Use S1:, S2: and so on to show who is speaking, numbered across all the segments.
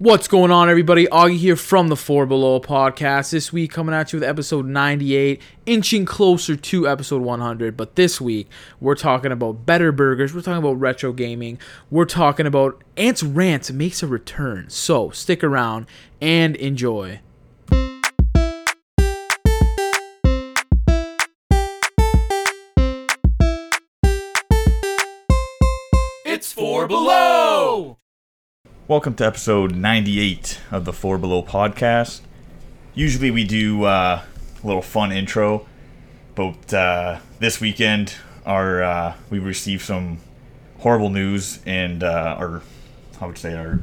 S1: What's going on, everybody? Augie here from the Four Below podcast. This week, coming at you with episode 98, inching closer to episode 100. But this week, we're talking about better burgers. We're talking about retro gaming. We're talking about Ants Rant makes a return. So stick around and enjoy.
S2: It's four below.
S3: Welcome to episode 98 of the Four Below podcast. Usually we do uh, a little fun intro, but uh, this weekend our uh, we received some horrible news and uh, our how would say our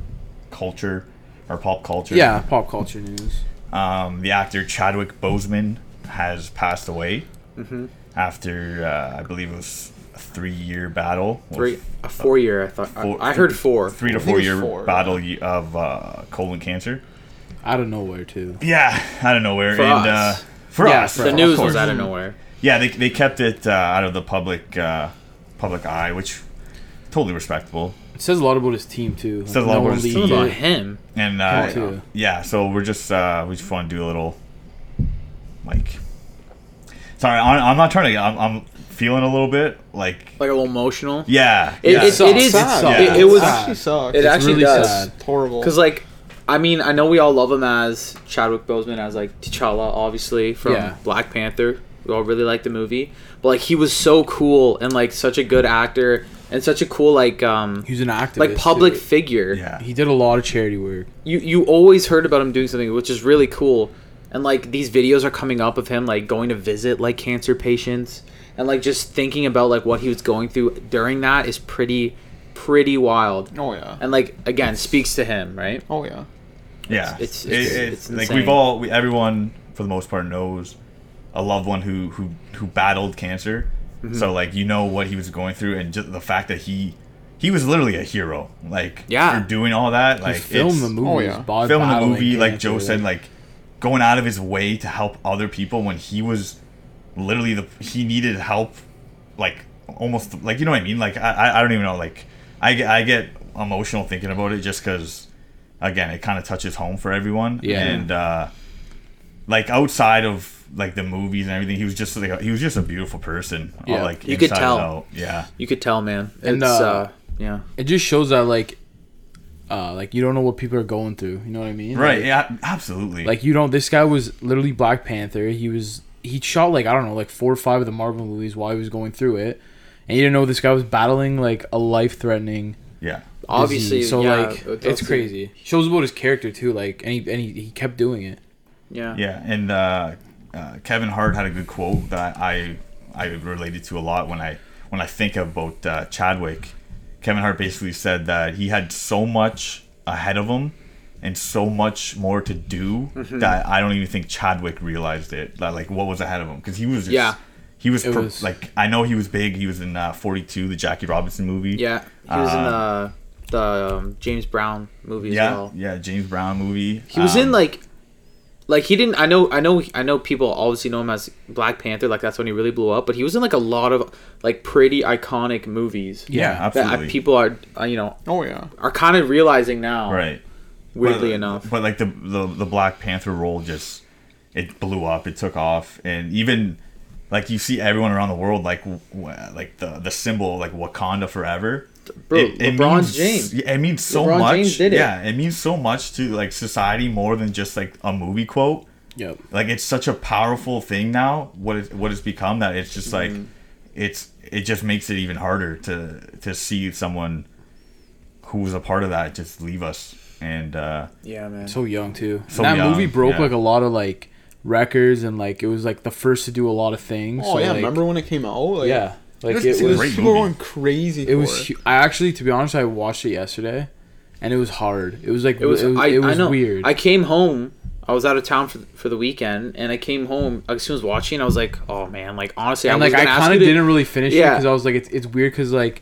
S3: culture, our pop culture.
S1: Yeah, pop culture news.
S3: Um, the actor Chadwick Boseman has passed away
S1: Mm-hmm.
S3: after uh, I believe it was a three-year battle.
S4: Three, a four year. I thought.
S3: Four-
S4: I, I heard four.
S3: Three to four year
S5: four.
S3: battle of uh, colon cancer.
S1: Out of nowhere, too.
S3: Yeah, out of nowhere.
S4: For
S3: and
S4: us.
S3: Uh, for
S1: Yeah,
S3: us,
S1: for
S4: The
S1: Of
S4: news
S3: course.
S4: was out of nowhere.
S3: Yeah, they, they kept it uh, out of the public uh, public eye, which totally respectable.
S1: It says a lot about his team, too. Like,
S3: Says a lot about his team.
S4: About him.
S3: And uh,
S1: Him too.
S3: yeah, so we're just uh, we just want to do a little like. Sorry, I'm, I'm not trying to. I'm, I'm feeling a little bit like
S4: Like a little emotional.
S3: yeah.
S4: It-
S3: yeah.
S4: it- it is-
S1: Sucks.
S3: Yeah.
S4: It, it was.
S1: Sad.
S5: actually sucks.
S4: It
S5: It's
S4: actually
S1: really
S4: does.
S1: sad.
S5: horrible.
S4: Because like, I mean, I know we all love him as Chadwick Boseman as like T'Challa, obviously from
S1: Yeah.
S4: Black Panther. We all really like the movie, but like he was so cool and like such a good actor and such a cool like um
S1: he's an activist.
S4: like public
S1: too.
S4: figure.
S3: yeah.
S1: He did a lot of charity work.
S4: you you always heard about him doing something which is really cool and like these videos are coming up of him like going to visit like cancer patients and like just thinking about like what he was going through during that is pretty pretty wild
S5: oh yeah.
S4: and like again speaks to him right
S5: Oh yeah.
S3: Yeah,
S4: it's-
S3: It-
S4: it's-
S3: it's,
S4: it's
S3: like we've all, we, everyone for the most part knows a loved one who who who battled cancer.
S4: Mm-hmm.
S3: So like you know what he was going through, and just the fact that he he was literally a hero, like
S4: Yeah.
S3: for doing all that, like
S1: filmed
S3: it's-
S1: the movie.
S5: Oh, yeah.
S3: filming the movie, like Joe said, like going out of his way to help other people when he was literally the he needed help, like almost like you know what I mean. Like I I- I don't even know like I get I get emotional thinking about it just because again it kind of touches home for everyone.
S1: Yeah.
S3: and uh, like outside of like the movies and everything, he was just like he was just a beautiful person. all,
S1: Yeah.
S3: like
S4: You could tell.
S3: out. Yeah,
S4: you could tell man
S1: And,
S4: it's uh,
S1: uh,
S4: yeah
S1: it just shows that like uh like you don't know what people are going through you know what i mean
S3: right.
S1: like,
S3: Yeah, absolutely.
S1: like you don't this guy was literally black panther he was he shot like i don't know like four or five of the marvel movies while he was going through it and you didn't know this guy was battling like a life-threatening
S3: yeah.
S4: obviously
S1: disease. so
S4: yeah,
S1: like
S4: it
S1: it's
S4: does-
S1: crazy shows about his character too like and he, and he, he kept doing it
S4: yeah
S3: Yeah, and uh, uh, Kevin Hart had a good quote that I I related to a lot when I when I think about uh, Chadwick. Kevin Hart basically said that he had so much ahead of him and so much more to do
S4: Mm-hmm.
S3: that I don't even think Chadwick realized it. That like what was ahead of him because he was just,
S4: Yeah.
S3: he was, per-
S1: was-
S3: like I know he was big. He was in uh, Forty Two, the Jackie Robinson movie.
S4: yeah he was in
S3: Uh,
S4: the the um, James Brown movie as
S3: yeah,
S4: well
S3: yeah. James Brown movie.
S4: He was in
S3: Um,
S4: like, like he didn't. I know, I know, I know. People obviously know him as Black Panther. Like that's when he really blew up. But he was in like a lot of like pretty iconic movies.
S3: yeah,
S1: yeah,
S4: That
S3: absolutely.
S4: uh, people are, uh, you know,
S5: Oh yeah.
S4: are kind of realizing now.
S3: right.
S4: Weirdly
S3: but,
S4: enough.
S3: But like the, the the Black Panther role just it blew up, it took off, and even like you see everyone around the world like w- w- like the the symbol like Wakanda forever.
S4: Bro, LeBron
S3: means,
S4: James.
S3: It means so
S4: LeBron
S3: much.
S4: James did it.
S3: Yeah, it means so much to like society more than just like a movie quote.
S1: yep
S3: Like it's such a powerful thing now. What it what it's become that it's just like
S4: Mm-hmm.
S3: it's it just makes it even harder to to see someone who was a part of that just leave us and uh
S4: Yeah, man.
S1: so young too
S3: So
S1: that
S3: young,
S1: movie broke
S3: yeah.
S1: like a lot of like records and like it was like the first to do a lot of things
S5: Oh
S1: so,
S5: yeah.
S1: like,
S5: Remember when it came out? Like,
S1: yeah like
S3: was-
S1: it
S3: it was
S1: was
S5: people
S3: movie.
S5: going crazy.
S1: It
S5: for
S1: was. hu- I actually, to be honest, I watched it yesterday, and it was hard. It was like
S4: it was.
S1: It was,
S4: I,
S1: it was
S4: I know.
S1: weird.
S4: I came home. I was out of town for for the weekend, and I came home as soon as watching. I was like, "Oh man!" Like honestly,
S1: and
S4: I
S1: like I kind of didn't really finish it because I was like, it's it's weird because like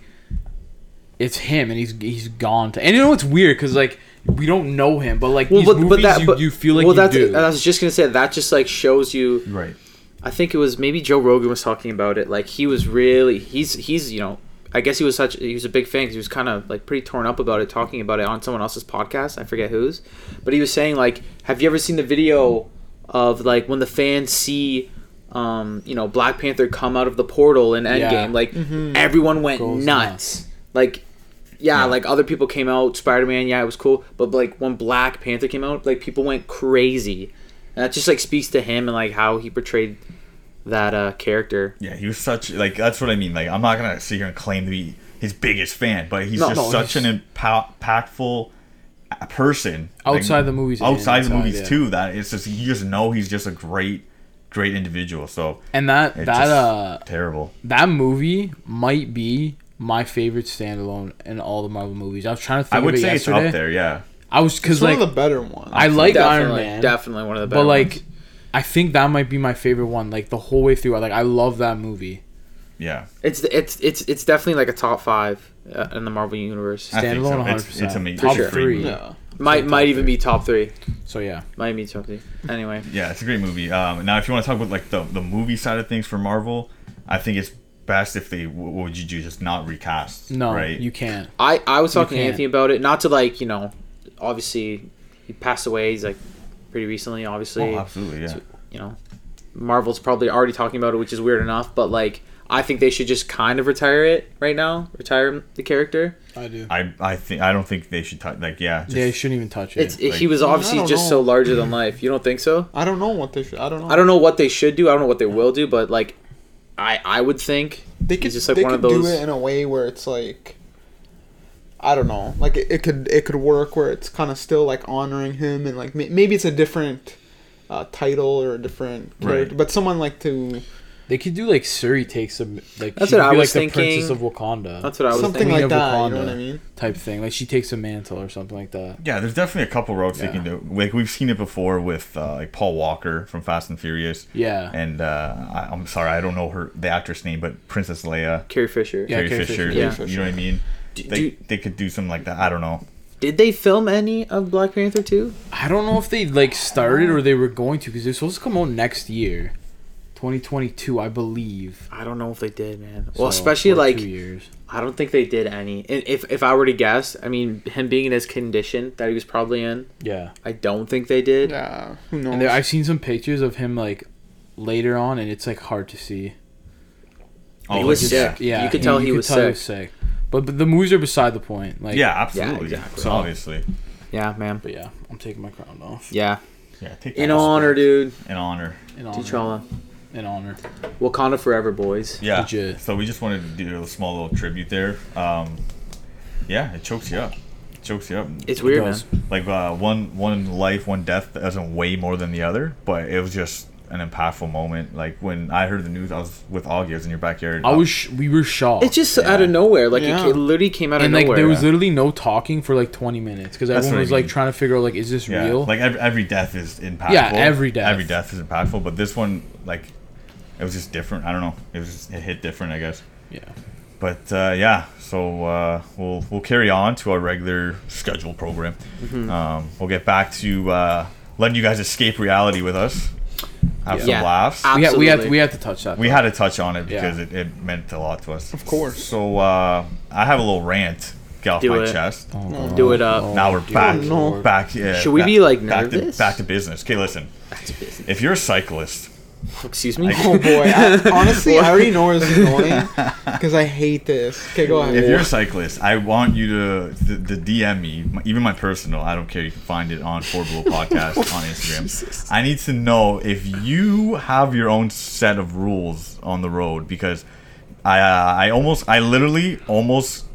S1: it's him and he's he's gone. To, and you know what's weird because like we don't know him, but like well, these movies, you, you feel like
S4: well,
S1: you
S4: that's,
S1: do.
S4: I was just gonna say that just like shows you.
S3: right
S4: I think it was maybe Joe Rogan was talking about it. Like he was really he's he's you know I guess he was such he was a big fan because he was kind of like pretty torn up about it, talking about it on someone else's podcast. I forget whose, but he was saying like, have you ever seen the video of like when the fans see. Um, you know, Black Panther come out of the portal in Endgame.
S1: Yeah.
S4: Like everyone went
S1: Goes
S4: nuts. Like, yeah,
S3: Yeah.
S4: like other people came out. Spider Man, yeah, it was cool. But like when Black Panther came out, like people went crazy. And that just like speaks to him and like how he portrayed that uh character.
S3: Yeah, he was such like that's what I mean. Like I'm not gonna sit here and claim to be his biggest fan, but he's
S4: No,
S3: just
S4: no,
S3: such
S1: he's-
S3: an impa- impactful uh, person like,
S1: Outside the movies
S3: outside the
S1: inside,
S3: movies
S1: yeah.
S3: too. That it's just you just know he's just a great, great individual. So
S1: And that that uh
S3: terrible.
S1: that movie might be my favorite standalone in all the Marvel movies. I was trying to think
S3: I would
S1: of it
S3: say
S1: yesterday.
S3: it's up there. Yeah,
S1: I was
S5: It's
S1: because
S5: one
S1: like
S5: of the better ones.
S1: I like Iron Man,
S4: definitely one of the better
S1: but like
S4: ones.
S1: I think that might be my favorite one. Like the whole way through, like I love that movie.
S3: yeah.
S4: It's it's it's it's definitely like a top five uh, in the Marvel universe.
S3: I think
S1: Standalone, one hundred
S3: It's- it's amazing.
S1: Top
S4: For sure.
S1: three.
S5: yeah.
S4: might might even
S1: three.
S4: be top three.
S1: So yeah,
S4: Might be top three. Anyway,
S3: Yeah, it's a great movie. Um, now, if you want to talk about like the the movie side of things for Marvel, I think it's best if they what would you do just not recast?
S1: no,
S3: right?
S1: you can't.
S4: I I was talking to
S1: can't.
S4: Anthony about it. Not to like you know, obviously he passed away. He's like pretty recently. Obviously,
S3: oh, absolutely. Yeah.
S4: you know, Marvel's probably already talking about it, which is weird enough. But like, I think they should just kind of retire it right now. Retire the character.
S1: I do.
S3: I I think I don't think they should touch like yeah. Just,
S1: Yeah, you shouldn't even touch it.
S4: It's
S3: like-
S4: he was obviously
S5: don't
S4: just
S5: know.
S4: so larger than life. You don't think so?
S5: I don't know what they should. I don't know.
S4: I don't know what they should do. I don't know what they will do. But like, I I would think
S5: They could
S4: just like
S5: they
S4: one
S5: could
S4: of those.
S5: do it in a way where it's like. I don't know. Like it, it could it could work where it's kind of still like honoring him and like maybe it's a different uh, title or a different character,
S3: Right.
S5: but someone like to
S1: they could do like Shuri takes a like
S4: That's
S1: she
S4: what
S1: could
S4: I
S1: be,
S4: was
S1: like the princess of Wakanda.
S4: That's what I was
S5: something
S4: thinking.
S5: Like
S1: of
S5: that. You
S1: Wakanda.
S5: know what I mean?
S1: type thing. Like she takes a mantle or something like that.
S3: Yeah, there's definitely a couple routes
S1: Yeah.
S3: they can do. Like we've seen it before with uh, like Paul Walker from Fast and Furious,
S1: Yeah.
S3: and uh, I, I'm sorry I don't know her the actress name, but Princess Leia,
S4: Carrie Fisher.
S1: Yeah,
S3: Carrie
S1: Carrie
S3: Fisher.
S1: Fisher.
S4: Yeah.
S3: You know what I mean?
S4: Do-
S3: They,
S4: do-
S3: they could do something like that. I don't know.
S4: Did they film any of Black Panther 2?
S1: I don't know if they like started or they were going to because they're supposed to come out next year, 2022, I believe.
S4: I don't know if they did, man. Well,
S1: So,
S4: especially
S1: or
S4: like
S1: two years.
S4: I don't think they did any. And if if I were to guess, I mean, him being in his condition that he was probably in,
S1: Yeah.
S4: I don't think they did.
S5: Yeah, who knows?
S1: And there, I've seen some pictures of him like later on, and it's like hard to see.
S3: Oh,
S4: He was
S3: like,
S4: sick.
S1: Yeah,
S4: You could tell he was sick.
S1: sick. But, but the movies are beside the point. Like
S3: Yeah, absolutely.
S4: exactly.
S3: So obviously,
S4: Yeah, man.
S1: But yeah, I'm taking my crown off.
S4: Yeah.
S3: yeah. Take
S4: In
S3: that
S4: honor,
S3: respect.
S4: dude.
S3: In honor.
S1: In honor.
S4: T'Challa.
S1: In honor.
S4: Wakanda forever, boys.
S3: Yeah.
S1: Legit.
S3: So we just wanted to do a small little tribute there. Um, yeah, it chokes you up. It chokes you up.
S4: It's weird,
S1: does.
S4: man.
S3: like uh, one one life, one death doesn't weigh more than the other, but it was just an impactful moment. Like when I heard the news, I was with Augie, I was in your backyard.
S1: I was. Sh- we were shocked.
S4: It's just
S3: Yeah.
S4: out of nowhere. Like
S5: Yeah.
S4: it, it literally came out of nowhere.
S1: and like
S4: nowhere.
S1: there was literally no talking for like 20 minutes because everyone
S3: what I
S1: was like trying to figure out like is this
S3: yeah,
S1: real?
S3: like every, every death is impactful.
S1: Yeah, every death.
S3: Every death is impactful, but this one, like, it was just different. I don't know. It was just, it hit different, I guess.
S1: yeah.
S3: But uh, yeah, so uh, we'll we'll carry on to our regular schedule program.
S1: Mm-hmm.
S3: Um, we'll get back to uh, letting you guys escape reality with us, have some
S4: Yeah.
S3: laughs.
S4: Ab-
S1: We had, we had
S4: Absolutely.
S1: we had to touch that.
S3: we had to touch on it
S1: Yeah.
S3: because it, it meant a lot to us.
S5: Of course.
S3: So uh, I have a little rant get off
S4: Do
S3: my
S4: it.
S3: chest.
S1: Oh, God.
S4: Do it up.
S3: Now we're
S1: dear
S3: back.
S5: no.
S3: Back. Yeah,
S4: Should we
S3: back-
S4: be, like,
S3: back to,
S4: nervous?
S3: back to business? Okay, listen.
S4: That's business.
S3: If you're a cyclist,
S4: Excuse me.
S5: Oh boy! I, honestly, I already know where this is going because I hate this. Okay, go ahead.
S3: if you're a cyclist, I want you to the, the DM me, my- even my personal. I don't care. You can find it on Four Below Podcast on Instagram. I need to know if you have your own set of rules on the road because I uh, I almost I literally almost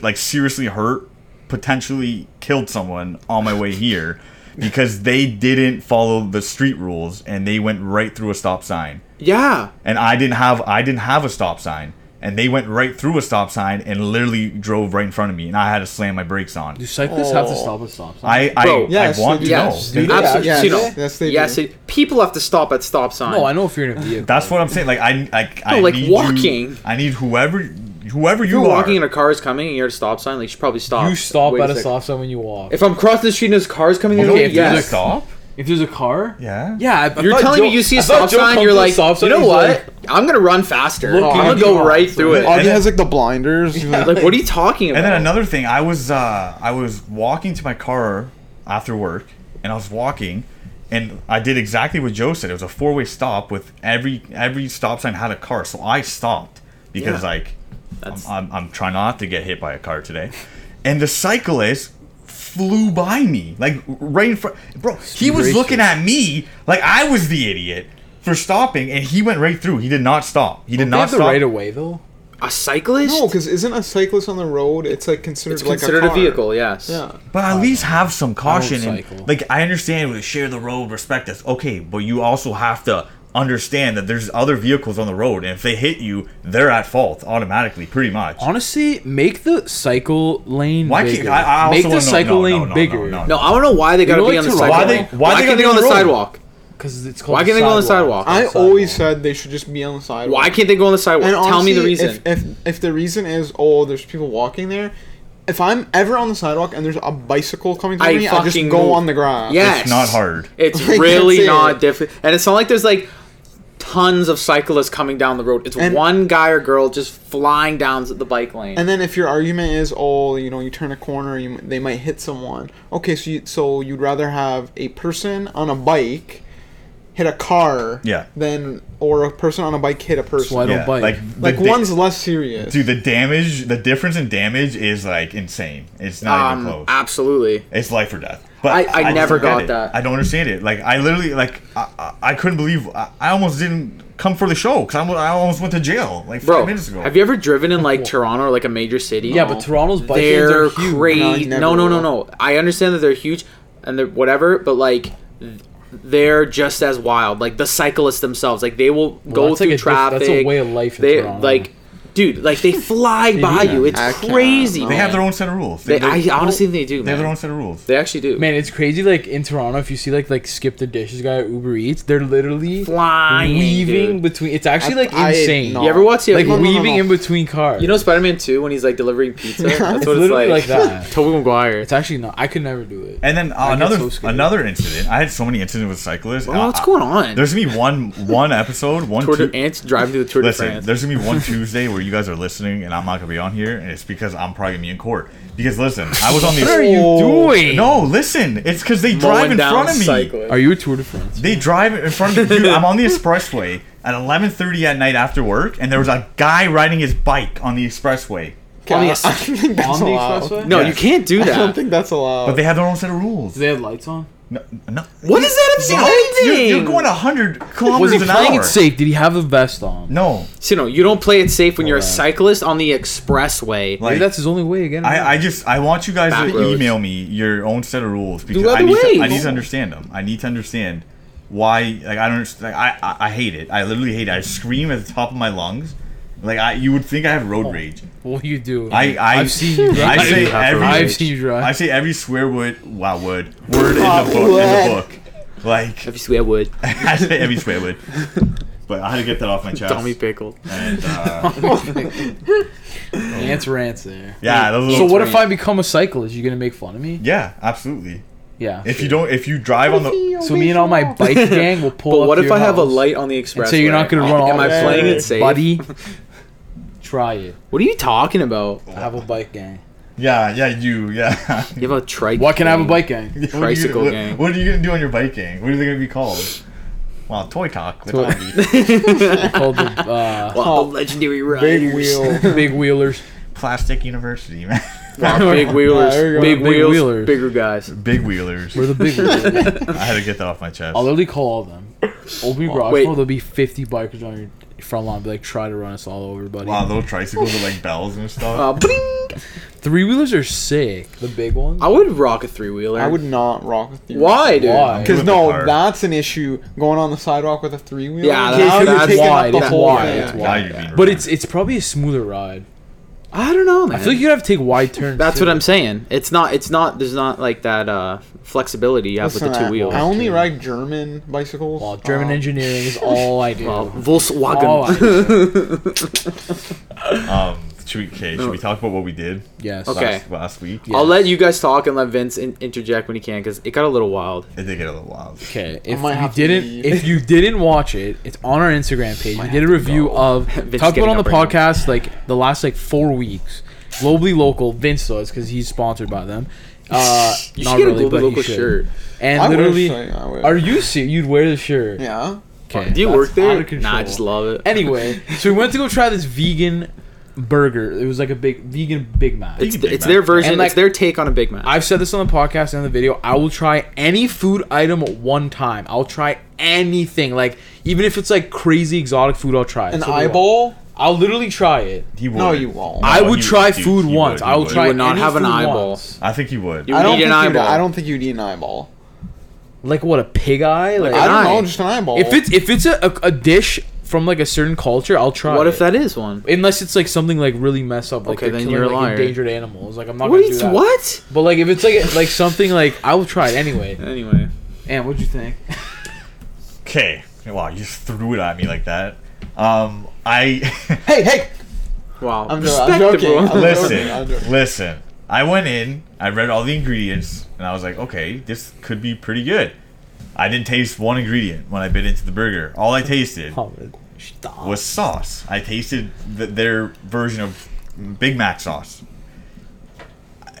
S3: like seriously hurt, potentially killed someone on my way here because they didn't follow the street rules and they went right through a stop sign
S4: yeah.
S3: and I didn't have I didn't have a stop sign, and they went right through a stop sign and literally drove right in front of me, and I had to slam my brakes on.
S1: Do cyclists have to
S5: Oh.
S1: stop at stop signs?
S3: I I,
S4: Bro,
S5: yes,
S3: I want to
S5: do.
S3: know.
S4: Yes. Absolutely.
S5: Yeah,
S4: you know,
S5: yes, yes, they
S4: yes,
S5: do.
S4: it- people have to stop at stop signs.
S1: no, I know if you're in a vehicle.
S3: That's what I'm saying. Like I like I
S4: like
S3: need you-
S4: walking.
S3: I need whoever whoever you
S4: you're walking and a car is coming and you're at a stop sign, like you should probably stop.
S1: You stop
S4: Wait
S1: at a
S4: sec.
S1: stop sign when you walk.
S4: If I'm crossing the street and there's cars coming in,
S3: okay,
S1: Okay,
S3: if
S1: if
S3: there's
S1: there's
S3: a
S1: a-
S3: stop.
S1: If there's a car,
S3: Yeah.
S1: yeah. I, I
S4: You're telling
S1: Joe-
S4: me you see a stop
S1: Joe
S4: sign,
S1: comes
S4: you're like,
S1: stop sign,
S4: you know what?
S1: like,
S4: I'm gonna run faster.
S1: Looking
S4: I'm gonna go right through it.
S5: Augie
S3: And then-
S5: has like the blinders. He's like,
S4: Like, what are you talking about?
S3: And then another thing, I was uh, I was walking to my car after work, and I was walking, and I did exactly what Joe said. It was a four way stop with every every stop sign had a car, so I stopped because
S4: Yeah.
S3: like
S4: That's-
S3: I'm, I'm I'm trying not to get hit by a car today, and the cyclist flew by me like right in front. Bro, he was
S1: racist.
S3: looking at me like I was the idiot for stopping, and he went right through. He did not stop. He did
S1: They
S3: not
S1: have
S3: stop.
S1: right away though.
S4: a cyclist?
S5: no, because isn't a cyclist on the road? It's like considered
S4: it's
S5: like
S4: considered
S5: a,
S4: a, vehicle. Yes.
S5: Yeah.
S3: But at least have some caution. And, like I understand we share the road, respect us. Okay, but you also have to understand that there's other vehicles on the road, and if they hit you, they're at fault automatically, pretty much.
S1: Honestly, make the cycle lane
S3: Why can't-
S1: bigger.
S3: I- I
S1: make the
S3: wanna know-
S1: cycle
S3: no, no,
S1: lane
S3: no, no,
S1: bigger.
S3: no,
S4: No, I don't know why they gotta
S1: know,
S4: be
S1: like,
S4: on the
S1: to-
S4: sidewalk.
S1: why
S3: they- why they
S4: can't they go on
S3: on
S4: the
S3: the
S4: sidewalk?
S1: Because it's called.
S4: Why can't they go on the sidewalk?
S5: I
S1: Sidewalk.
S5: always said they should just be on the sidewalk.
S4: Why can't they go on the sidewalk?
S5: And
S4: Tell me the reason.
S5: If, if if the reason is oh there's people walking there, if I'm ever on the sidewalk and there's a bicycle coming towards
S4: I
S5: me, I just
S4: fucking
S5: go
S4: move.
S5: on the grass.
S4: Yes.
S3: It's not hard.
S4: It's really not difficult, and it's not like there's like tons of cyclists coming down the road. It's
S5: And-
S4: one guy or girl just flying down the bike lane.
S5: And then if your argument is oh you know you turn a corner you they might hit someone. Okay, so you, so you'd rather have a person on a bike hit a car
S3: Yeah.
S5: than or a person on a bike hit a person.
S1: why I don't
S3: Yeah,
S1: bike.
S3: like
S5: like
S3: da-
S5: one's less serious.
S3: dude, the damage, the difference in damage is like insane. It's not even
S4: um,
S3: close.
S4: absolutely.
S3: It's life or death. But
S4: I- I
S3: just
S4: never got
S3: it.
S4: that.
S3: I don't understand it. Like I literally like I, I, I couldn't believe I, I almost didn't come for the show because I almost went to jail like five
S4: Bro,
S3: minutes ago.
S4: have you ever driven in like Toronto or like a major city?
S1: Yeah, but Toronto's bike lanes
S4: they're
S1: are huge.
S4: crazy.
S5: No,
S4: No, no, no, no. I understand that they're huge and they're whatever, but like th- they're just as wild. Like the cyclists themselves, like they will go
S1: that's like
S4: through
S1: a
S4: traffic.
S1: that's a way of life in
S4: They
S1: Toronto.
S4: like, dude, like they fly by
S1: do.
S4: you. It's
S5: I
S4: crazy.
S3: They have their own set of rules.
S4: They,
S3: They,
S4: I honestly think they do.
S3: they have their own set of rules.
S4: They actually do.
S1: Man, it's crazy. Like in Toronto, if you see like like skip the dishes guy at Uber Eats, they're literally
S4: Flying,
S1: weaving
S4: dude.
S1: between. It's actually like
S5: I-
S1: insane.
S5: no.
S4: You ever watch the
S1: Like
S5: No, no, no,
S1: weaving
S5: no.
S1: in between cars.
S4: You know Spider-Man 2 when he's like delivering pizza? That's
S1: it's
S4: what it's
S1: literally
S4: like.
S1: like, that.
S4: Tobey Maguire.
S1: It's actually not. I could never do it.
S3: And then uh, another
S1: so
S3: another incident. I had so many incidents with cyclists.
S4: Oh, what's
S3: Uh,
S4: going on?
S3: There's gonna be one one episode, one
S4: Tour
S3: two,
S4: de, ants driving through the Tour de
S3: Listen,
S4: France.
S3: there's gonna be one Tuesday where you guys are listening and I'm not gonna be on here, and it's because I'm probably gonna be in court. Because listen, I was on the.
S1: What are you doing?
S3: No, listen, it's because they drive
S4: Mowing
S3: in
S4: down
S3: front of me.
S4: cyclists.
S1: Are you a Tour de France?
S3: They drive in front of me. Dude, I'm on the expressway at 11:30 at night after work, and there was a guy riding his bike on the expressway.
S5: Okay,
S4: On the
S5: I, I don't think that's
S1: on the
S5: allowed.
S1: expressway?
S4: No,
S3: Yes.
S4: you can't do that.
S5: I don't
S4: that.
S5: think that's allowed.
S3: But they have their own set of rules.
S1: Do they have lights on?
S3: No, no.
S4: What does that have to do with
S3: You're,
S4: anything?
S3: you're going 100 kilometers
S1: Was he
S3: an
S1: playing
S3: hour.
S1: it safe? Did he have the vest on?
S3: No,
S4: So no, you don't play it safe when you're a
S1: Alright.
S4: cyclist on the expressway.
S3: like
S1: Maybe that's his only way again.
S3: I, I just I want you guys
S4: Back
S3: to
S4: roads.
S3: email me your own set of rules because
S4: other
S3: I need, to, I
S4: ways.
S3: need to understand them. I need to understand why like I don't understand, like, I, I I hate it. I literally hate it. I scream at the top of my lungs. Like I you would think I have road rage.
S1: what do you do?
S3: I I
S1: I've seen you drive.
S3: I say
S4: have
S3: every
S1: I've seen you drive.
S3: I say every swear word wow word word in the book in the book. Like
S4: If you swear wood,
S3: I say every swear word. But I had to get that off my chest.
S4: Tommy pickle.
S3: And uh,
S1: Ants rants there.
S3: yeah, those
S1: So what if I become a cyclist? You gonna make fun of me?
S3: Yeah, absolutely.
S1: Yeah.
S3: If you don't, if you drive on the,
S1: so me and all my bike gang will pull up.
S4: But what
S1: to
S4: if
S1: your
S4: I have a light on the expressway?
S1: and say you're not gonna run all
S4: Am I playing it safe?
S1: buddy? Try it.
S4: What are you talking about?
S1: I have a bike gang.
S3: yeah, yeah, you, yeah.
S4: You have a trike.
S1: What can't I have a bike gang?
S3: What are you
S4: Tricycle
S3: gonna- what-
S4: gang.
S3: What, are you gonna do on your bike gang? What are they gonna be called? Well, toy talk. with
S1: Toy-
S3: Augie.
S1: Called the uh,
S4: Well, the legendary riders.
S5: big wheel.
S1: big wheelers.
S3: Plastic University, man.
S4: Wow, big wheelers.
S5: there you go.
S4: big,
S1: Big
S4: wheels.
S1: wheelers.
S4: Bigger guys.
S3: Big wheelers.
S1: We're the big wheelers.
S3: I had to get that off my chest.
S1: I'll literally call all of them. Open your garage
S4: Wait.
S1: door, there'll be 50 bikers on your front lawn. Be like, try to run us all over, buddy.
S3: Wow, little tricycles with like bells and stuff.
S4: Uh, bling.
S1: Three wheelers are sick. The big ones.
S4: I would rock a three wheeler.
S5: I would not rock with you.
S4: Why, dude?
S1: Why?
S5: Because
S3: With the
S5: no,
S3: car.
S5: that's an issue. Going on the sidewalk with a three wheeler.
S4: Yeah,
S5: now
S4: that's-
S5: you're
S4: that's
S5: taking up
S1: wide, it's wide,
S5: thing.
S1: it's
S3: Now
S1: wide.
S3: you're being
S1: But it's it's probably a smoother ride.
S4: I don't know, man.
S1: I feel like you have to take wide turns.
S4: That's
S1: too.
S4: what I'm saying. It's not. It's not. There's not like that uh, flexibility you have
S5: Listen,
S4: with the
S5: I-
S4: two wheels.
S5: I only ride German bicycles.
S1: Well, German
S5: Um,
S1: engineering is all I do.
S4: Well, Volkswagen.
S1: All I do.
S3: um, Should we, okay, should we talk about what we did
S1: Yes.
S4: Okay.
S3: last, last week?
S1: Yeah.
S4: I'll let you guys talk and let Vince in- interject when he can because it got a little wild.
S3: It did get a little wild.
S1: Okay, if you didn't,
S5: leave.
S1: if you didn't watch it, it's on our Instagram page. We did a review of
S4: Vince
S1: talked about on the
S4: up right now.
S1: podcast like the last like four weeks. Globally local, Vince does because he's sponsored by them. Uh,
S4: You
S1: not
S4: should get
S1: really,
S4: a
S1: but
S4: local shirt.
S1: And
S5: I
S1: literally,
S5: say
S1: are you serious? You'd wear the shirt?
S5: Yeah.
S1: Okay,
S4: Do you
S1: that's
S4: work there? Nah, I just love it.
S1: Anyway, so we went to go try this vegan burger. It was like a big vegan Big Mac.
S4: It's,
S3: Big
S4: it's
S3: Mac.
S4: their version.
S1: And, like-
S4: it's their take on a Big Mac.
S1: I've said this on the podcast and in the video. I will try any food item one time. I'll try anything, like even if it's like crazy exotic food. I'll try it.
S5: An
S1: So do I.
S5: eyeball?
S1: I'll literally try it.
S3: He would.
S5: No, you won't.
S1: I would
S3: he
S1: try
S3: dude,
S1: food
S3: he
S1: once.
S3: would,
S1: I will
S3: would.
S1: try.
S4: You would not
S1: any
S4: have an
S1: food
S4: eyeball.
S1: once.
S3: I think he would.
S4: You
S5: I don't
S4: eat
S5: think
S4: an
S5: you'd,
S4: eyeball.
S5: I don't think you'd eat an eyeball.
S1: Like what a pig eye. Like,
S4: Like
S5: I don't
S4: eye.
S5: know, just an eyeball.
S1: if it's if it's a, a, a dish from like a certain culture, I'll try.
S4: what
S1: it.
S4: if that is one?
S1: Unless it's like something like really messed up, like
S4: Okay,
S1: they're
S4: then
S1: killing,
S4: you're a
S1: like,
S4: liar.
S1: endangered animals. Like I'm not
S4: What?
S1: gonna do that.
S4: What?
S1: But like if it's like like something like I will try it anyway.
S4: Anyway,
S1: And what'd you think?
S3: Okay. Wow, you just threw it at me like that. Um, I
S5: hey, hey,
S4: wow.
S5: I'm, I'm
S4: Respectable.
S5: joking. I'm
S3: listen.
S5: I'm joking.
S3: listen. I went in, I read all the ingredients, and I was like, okay, this could be pretty good. I didn't taste one ingredient when I bit into the burger. All I tasted
S1: Stop.
S3: was sauce. I tasted th their version of Big Mac sauce.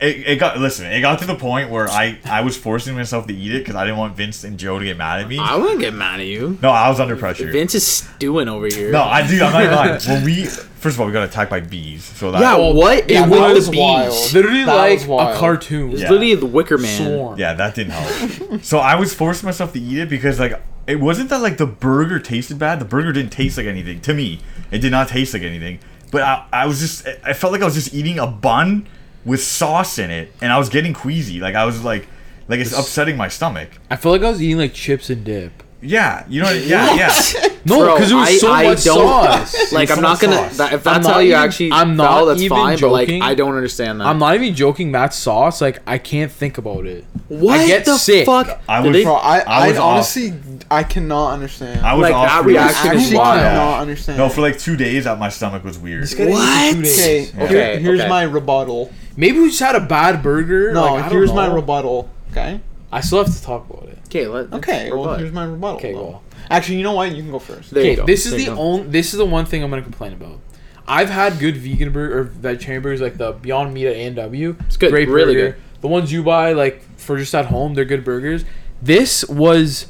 S3: It, it got listen. It got to the point where I I was forcing myself to eat it because I didn't want Vince and Joe to get mad at me.
S4: I wouldn't get mad at you.
S3: No, I was under pressure.
S4: Vince is stewing over here.
S3: No, I do. I'm not even lying. When we first of all we got attacked by bees, so that
S4: Yeah, what?
S5: Yeah,
S4: it
S5: that
S4: was
S5: was
S4: the bees.
S5: wild.
S1: Literally
S5: That
S1: like
S5: was
S1: a cartoon.
S4: It's
S3: Yeah.
S4: literally the Wicker Man.
S1: Swarm.
S3: yeah, that didn't help. so I was forcing myself to eat it because like it wasn't that like the burger tasted bad. The burger didn't taste like anything to me. It did not taste like anything. But I, I was just I felt like I was just eating a bun with sauce in it, and I was getting queasy. Like I was like like it's upsetting my stomach.
S1: I feel like I was eating like chips and dip.
S3: Yeah, you know. what- Yeah, yeah.
S1: No, because it was
S4: I-
S1: so
S4: I
S1: much sauce.
S4: Like I'm not gonna. That, if that's how you
S1: even-
S4: actually
S1: I'm
S4: felt,
S1: not
S4: that's
S1: even
S4: fine.
S1: joking.
S4: But like, I don't understand that.
S1: I'm not even joking. That sauce, like I can't think about it.
S4: what
S1: I get
S4: the
S1: sick.
S4: fuck?
S3: I
S4: Did
S3: was-
S4: they-
S5: Bro, I,
S3: I
S5: I,
S3: was off.
S5: honestly, I cannot understand.
S3: I was
S4: Like,
S3: off
S4: that
S5: I
S4: reaction
S3: like-
S4: is
S5: actually
S4: wild.
S5: cannot understand.
S3: No, for like two days, that my stomach was weird.
S4: What?
S5: okay,
S3: Yeah.
S4: Okay,
S5: here's
S4: okay.
S5: my rebuttal.
S1: Maybe we just had a bad burger.
S5: No,
S1: like,
S5: here's my rebuttal. Okay.
S1: I still have to talk about it.
S4: Okay, let,
S5: Okay. Well,
S4: rebut.
S5: here's my rebuttal.
S1: Okay,
S5: though.
S1: go.
S5: Actually, you know what? You can go first.
S4: There you go.
S1: this is
S4: There you
S1: the
S4: go.
S1: only. This is the one thing I'm gonna complain about. I've had good vegan burger or vegetarian burgers like the Beyond Meat at A&W. It's
S4: good, really good.
S1: The ones you buy like for just at home, they're good burgers. This was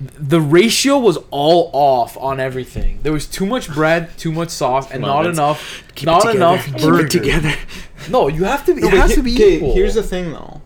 S1: the ratio was all off on everything. There was too much bread, too much sauce, and
S4: Come on,
S1: not
S4: Vince.
S1: enough.
S4: Keep it
S1: not
S4: together.
S1: enough
S4: Keep it together.
S1: No, you have to be.
S5: No,
S1: it
S5: but
S1: has
S5: he-
S1: to be
S5: okay,
S1: equal.
S5: Here's the thing, though.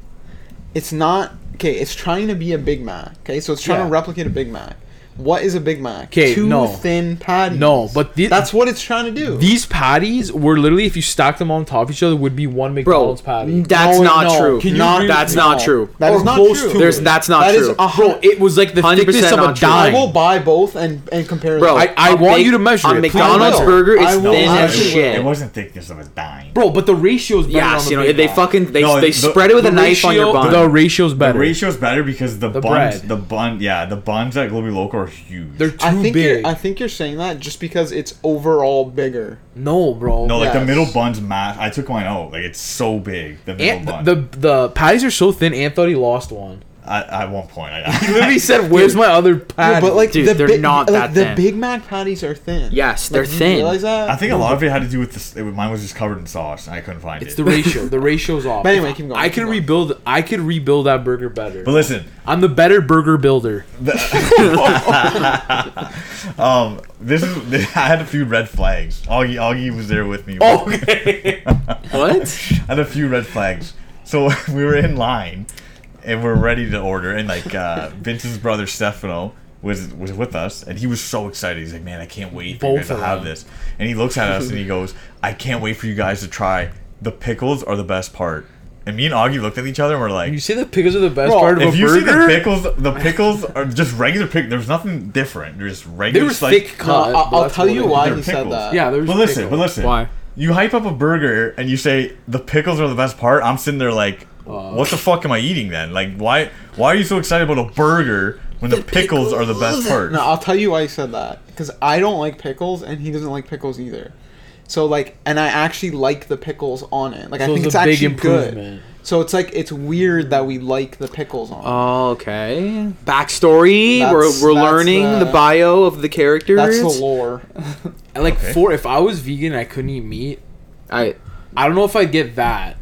S5: It's not okay. It's trying to be a Big Mac. Okay, so it's trying
S1: Yeah.
S5: to replicate a Big Mac. What is a Big Mac?
S1: 'Kay,
S5: Two
S1: no.
S5: thin patties.
S1: No, but the-
S5: that's what it's trying to do.
S1: These patties were literally, if you stack them on top of each other, would be one
S4: Bro,
S1: McDonald's patty.
S4: that's
S5: No,
S4: not
S5: no.
S4: true.
S1: Can you
S5: Not-
S1: agree
S4: That's
S1: with
S4: not
S5: no.
S4: true.
S5: That is
S1: Or
S5: not
S1: close
S5: true.
S1: to
S4: There's
S1: it.
S4: that's not
S5: That is
S4: true.
S5: a hun-
S1: Bro, it was like the
S4: 100%
S1: thickness of a
S4: not true.
S5: I
S1: dime.
S5: will buy both and and compare.
S4: Bro,
S5: them.
S1: I- I
S4: a
S1: want
S4: Mc-
S1: you to measure
S4: a
S1: it. Please
S4: McDonald's
S5: will.
S4: burger
S5: I
S4: is
S5: will.
S4: thin
S5: I
S4: as
S5: actually will.
S4: shit.
S3: It wasn't thickness of a dime.
S1: Bro, but the ratio is better. on
S4: Yes,
S1: the
S4: you know
S1: Big
S4: they
S1: Mac.
S4: fucking they,
S3: No,
S4: they
S3: the-
S4: spread it with a
S1: The
S4: knife on your
S1: ratio-
S4: bun.
S1: The ratio's better.
S3: The
S1: better.
S3: ratio's better because the,
S1: The
S3: buns,
S1: bread.
S3: the bun, yeah, the buns at Global Local are huge.
S1: They're too
S5: I think
S1: big.
S5: you're. I think you're saying that just because it's overall bigger.
S1: no, bro.
S3: no, like the middle buns mass. I took mine out. Like it's so big. The middle
S1: Ant,
S3: bun.
S1: the the patties are so thin. Ant thought he lost one.
S3: I, at one point, I,
S1: He literally said, "Where's my other
S5: Yeah,
S1: patty?"
S5: but like
S4: Dude,
S5: the
S4: they're
S5: big,
S4: not
S5: like,
S4: that
S5: the
S4: thin.
S5: Big Mac patties are thin.
S4: Yes, they're
S5: Like, you
S4: thin.
S5: realize that?
S3: I think a lot of it had to do with this. It, mine was just covered in sauce. and I couldn't find it
S1: it's
S3: it.
S1: the ratio. The ratio's off.
S5: But anyway, keep going,
S1: I
S5: keep
S1: can
S5: going.
S1: rebuild. I could rebuild that burger better.
S3: but listen,
S1: I'm the better burger builder.
S3: um, this is I had a few red flags. Augie, Augie was there with me.
S1: Okay.
S4: what?
S3: I had a few red flags. So we were in line, and we're ready to order. And like uh, Vince's brother Stefano was was with us, and he was so excited. He's like, "Man, I can't wait for you guys to have this." And he looks at us and he goes, "I can't wait for you guys to try. The pickles are the best part." And me and Augie looked at each other and we're like,
S1: you say the pickles are the best
S5: Bro,
S1: part of
S3: if
S1: a
S3: you see
S1: burger.
S3: the pickles, the pickles are just regular pickles. There's nothing different. They're just
S1: they
S3: regular.
S1: were
S3: like-
S1: thick
S5: No,
S1: cut.
S5: I'll, I'll tell you why he said that.
S1: Yeah, there's.
S3: But listen,
S1: pickles.
S3: but listen.
S4: Why?
S3: You hype up a burger and you say the pickles are the best part. I'm sitting there like,
S1: Uh.
S3: what the fuck am I eating then? Like, why? Why are you so excited about a burger when the, pickles, are the best part?
S5: No, I'll tell you why he said that. Because I don't like pickles, and he doesn't like pickles either. So like, and I actually like the pickles on it. Like I think
S1: it's
S5: it's
S1: a big
S5: actually good. So it's like it's weird that we like the pickles on.
S4: Oh, okay. Backstory.
S5: That's-
S4: we're we're
S5: that's
S4: learning the,
S5: the-
S4: bio of the characters.
S5: That's the lore.
S1: And like
S3: Okay.
S1: for if I was vegan, and I couldn't eat meat.
S4: I
S1: I don't know if I'd get that.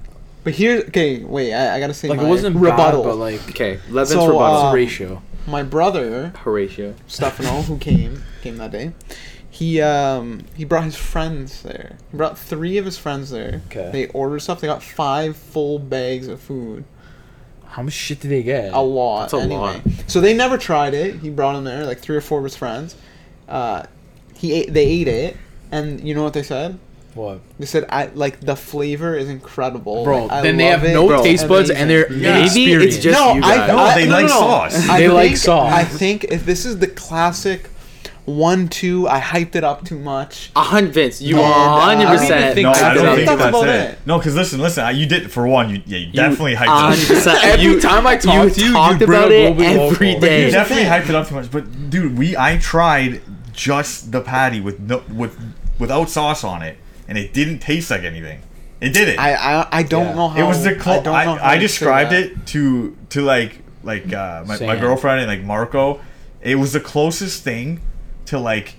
S5: But here, okay, wait, I, I gotta say
S1: Like
S5: my
S1: it wasn't
S5: rebuttal.
S1: bad, but like
S4: okay. Levin's
S5: So,
S4: rebuttal.
S1: it's a
S5: um,
S1: ratio.
S5: my brother
S4: Horatio.
S5: Stefano, who came came that day, he um he brought his friends there. He brought three of his friends there.
S1: Okay.
S5: They ordered stuff. They got five full bags of food.
S1: How much shit did they get?
S5: A lot.
S4: That's a
S5: anyway.
S4: lot.
S5: So they never tried it. He brought them there, like three or four of his friends. Uh, he ate. They ate it, and you know what they said?
S1: What?
S5: They said, "I like the flavor is incredible,
S1: Bro,
S5: Like, I
S1: then they have
S5: it.
S1: no
S4: Bro,
S1: taste buds and they're.
S3: Yeah.
S4: Maybe it's just
S5: no,
S4: you
S5: I,
S4: guys.
S3: No,
S5: I-
S3: they
S5: no,
S3: like
S5: no, no.
S3: sauce.
S5: I
S1: They like sauce.
S5: I think if this is the classic one, two, I hyped it up too much.
S4: A hundred Vince, you
S5: uh,
S4: are
S5: I
S4: hundred percent.
S3: No,
S1: I
S3: I don't
S1: don't
S3: think
S5: think
S3: that's
S5: about
S3: it.
S5: it.
S3: No, because listen, listen. I- You did for one. You yeah, you definitely hyped it up.
S1: Every
S4: You
S1: time I talk
S4: you
S1: to you, you
S4: talked
S1: bring
S4: about it
S1: Global
S4: every
S1: Local.
S3: But you definitely hyped it up too much. But dude, we I tried just the patty with no with without sauce on it, and it didn't taste like anything. It didn't.
S5: I I, I don't
S1: Yeah.
S5: know how.
S3: it was the clo-
S5: I, don't
S3: I,
S5: know how
S3: I, described it to to like like uh, my, my girlfriend and like Marco. It was the closest thing to like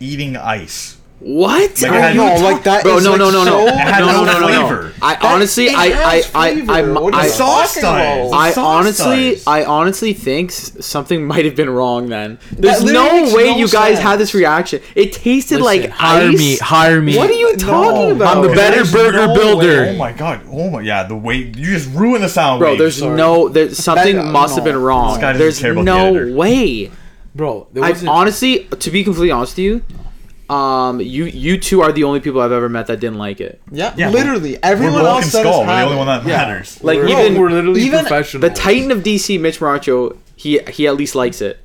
S3: eating ice.
S4: What?
S3: Like,
S4: Are
S3: it no-
S4: talk-
S5: like, that
S4: Bro,
S5: is,
S4: no,
S5: like,
S4: no, no, no,
S5: so-
S4: no,
S3: no
S4: no, no, no. I honestly,
S5: it
S4: I, I, I. I, I,
S3: sauce
S5: talking
S4: I honestly. I honestly think something might have been wrong. Then there's no way
S5: no
S4: you guys
S5: sense.
S4: had this reaction. It tasted
S1: Listen,
S4: like
S1: hire
S4: ice.
S1: me, hire me.
S4: What are you talking about?
S1: I'm the better burger
S3: no
S1: builder.
S3: way- Oh my god! Oh my yeah, the way you just ruined the sound.
S4: Bro,
S3: wave.
S4: there's
S3: Sorry.
S4: no, there's something
S5: That-
S4: must have been wrong.
S3: This guy doesn't
S4: There's
S3: care about the
S4: no way.
S1: Bro, there
S4: I honestly, to be completely honest with you, um, you you two are the only people I've ever met that didn't like it.
S5: Yeah,
S3: Yeah,
S5: literally.
S3: We're
S5: Everyone
S3: broken
S5: else that
S3: skull.
S5: has
S3: We're the only
S5: it.
S3: one that
S1: Yeah.
S3: matters.
S4: Like
S1: we're,
S4: even
S1: we're literally
S5: even
S1: professional.
S4: the Titan of DC, Mitch Maracho, he he at least likes it.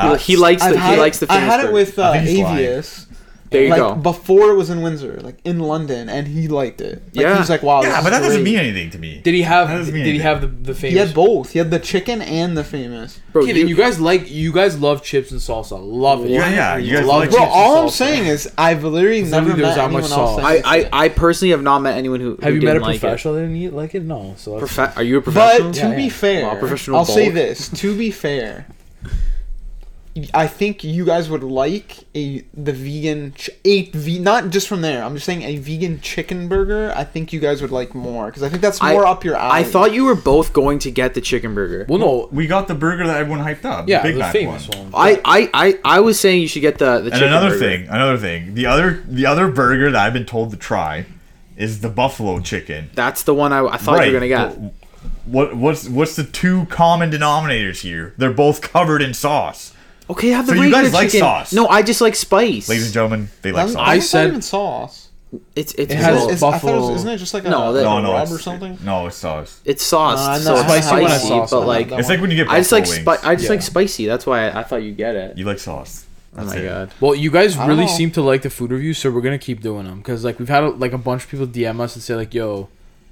S4: He,
S3: Uh,
S4: he likes
S5: I've
S4: the, he
S5: it-
S4: likes the.
S5: I had it with uh,
S3: I lying.
S5: Avius.
S4: There you
S5: like
S4: go.
S5: before it was in Windsor, like in London, and he liked it. Like,
S4: Yeah.
S5: he was like, "Wow,
S3: Yeah,
S5: this
S3: but
S5: is
S3: that doesn't mean anything to me.
S1: did he have?
S3: That
S1: Did
S3: doesn't mean
S1: he have the the famous?
S5: He had both. He had the chicken and the famous.
S4: Bro,
S1: Okay,
S4: you,
S1: you guys like you guys love chips and salsa. Love it.
S3: Yeah, yeah, you guys
S1: love
S3: like
S1: chips
S5: Bro,
S1: and
S5: all I'm saying is I've literally
S1: Because
S5: never met
S1: that
S5: anyone
S1: much
S5: else.
S4: I, I
S5: it.
S4: I personally have not met anyone who.
S1: Have
S4: who
S1: you met a
S4: like
S1: professional that didn't eat like it? No. So
S4: Profe- are you a professional?
S5: But to
S1: Yeah,
S5: be
S1: yeah.
S5: fair,
S4: Wow, professional
S5: I'll say this. To be fair, I think you guys would like a the vegan ch- a v not just from there. I'm just saying a vegan chicken burger. I think you guys would like more because I think that's
S4: I-
S5: more up your alley.
S4: I thought you were both going to get the chicken burger.
S1: well, no.
S3: We got the burger that everyone hyped up.
S1: Yeah,
S3: Big
S1: the
S3: Mac
S1: famous
S3: one.
S1: one.
S4: I, I, I, I was saying you should get the the
S3: And
S4: chicken
S3: another
S4: burger.
S3: thing, another thing. The other the other burger that I've been told to try is the buffalo chicken.
S4: That's the one I, I thought you were gonna get.
S3: but What what's what's the two common denominators here? They're both covered in sauce.
S4: Okay, have the
S3: So you
S4: regular
S3: guys like
S4: chicken.
S3: sauce?
S4: No, I just like spice.
S3: Ladies and gentlemen, they like sauce.
S1: I
S5: it's not
S1: said-
S5: even sauce.
S4: it's it's
S1: It has
S4: well,
S5: It's- I thought it
S1: buffalo-
S5: was, isn't it just like a,
S4: No, that-
S3: no, no,
S5: rub
S3: it's,
S5: or something?
S3: No, it's sauce.
S4: it's sauce,
S5: Uh,
S4: so
S5: no,
S4: it's
S1: spicy when it's
S4: spicy,
S1: sauce,
S4: but
S1: I
S4: like
S5: like
S3: It's like when you get
S4: I just
S3: buffalo
S4: like
S3: wings.
S4: spi- I just
S1: Yeah.
S4: like spicy. That's why I, I thought you get it.
S3: you like sauce.
S4: Oh
S3: That's
S4: my
S3: it.
S4: god.
S1: Well, you guys
S5: don't
S1: really
S5: know.
S1: seem to like the food reviews, so we're gonna keep doing them because like we've had like a bunch of people DM us and say like, "Yo,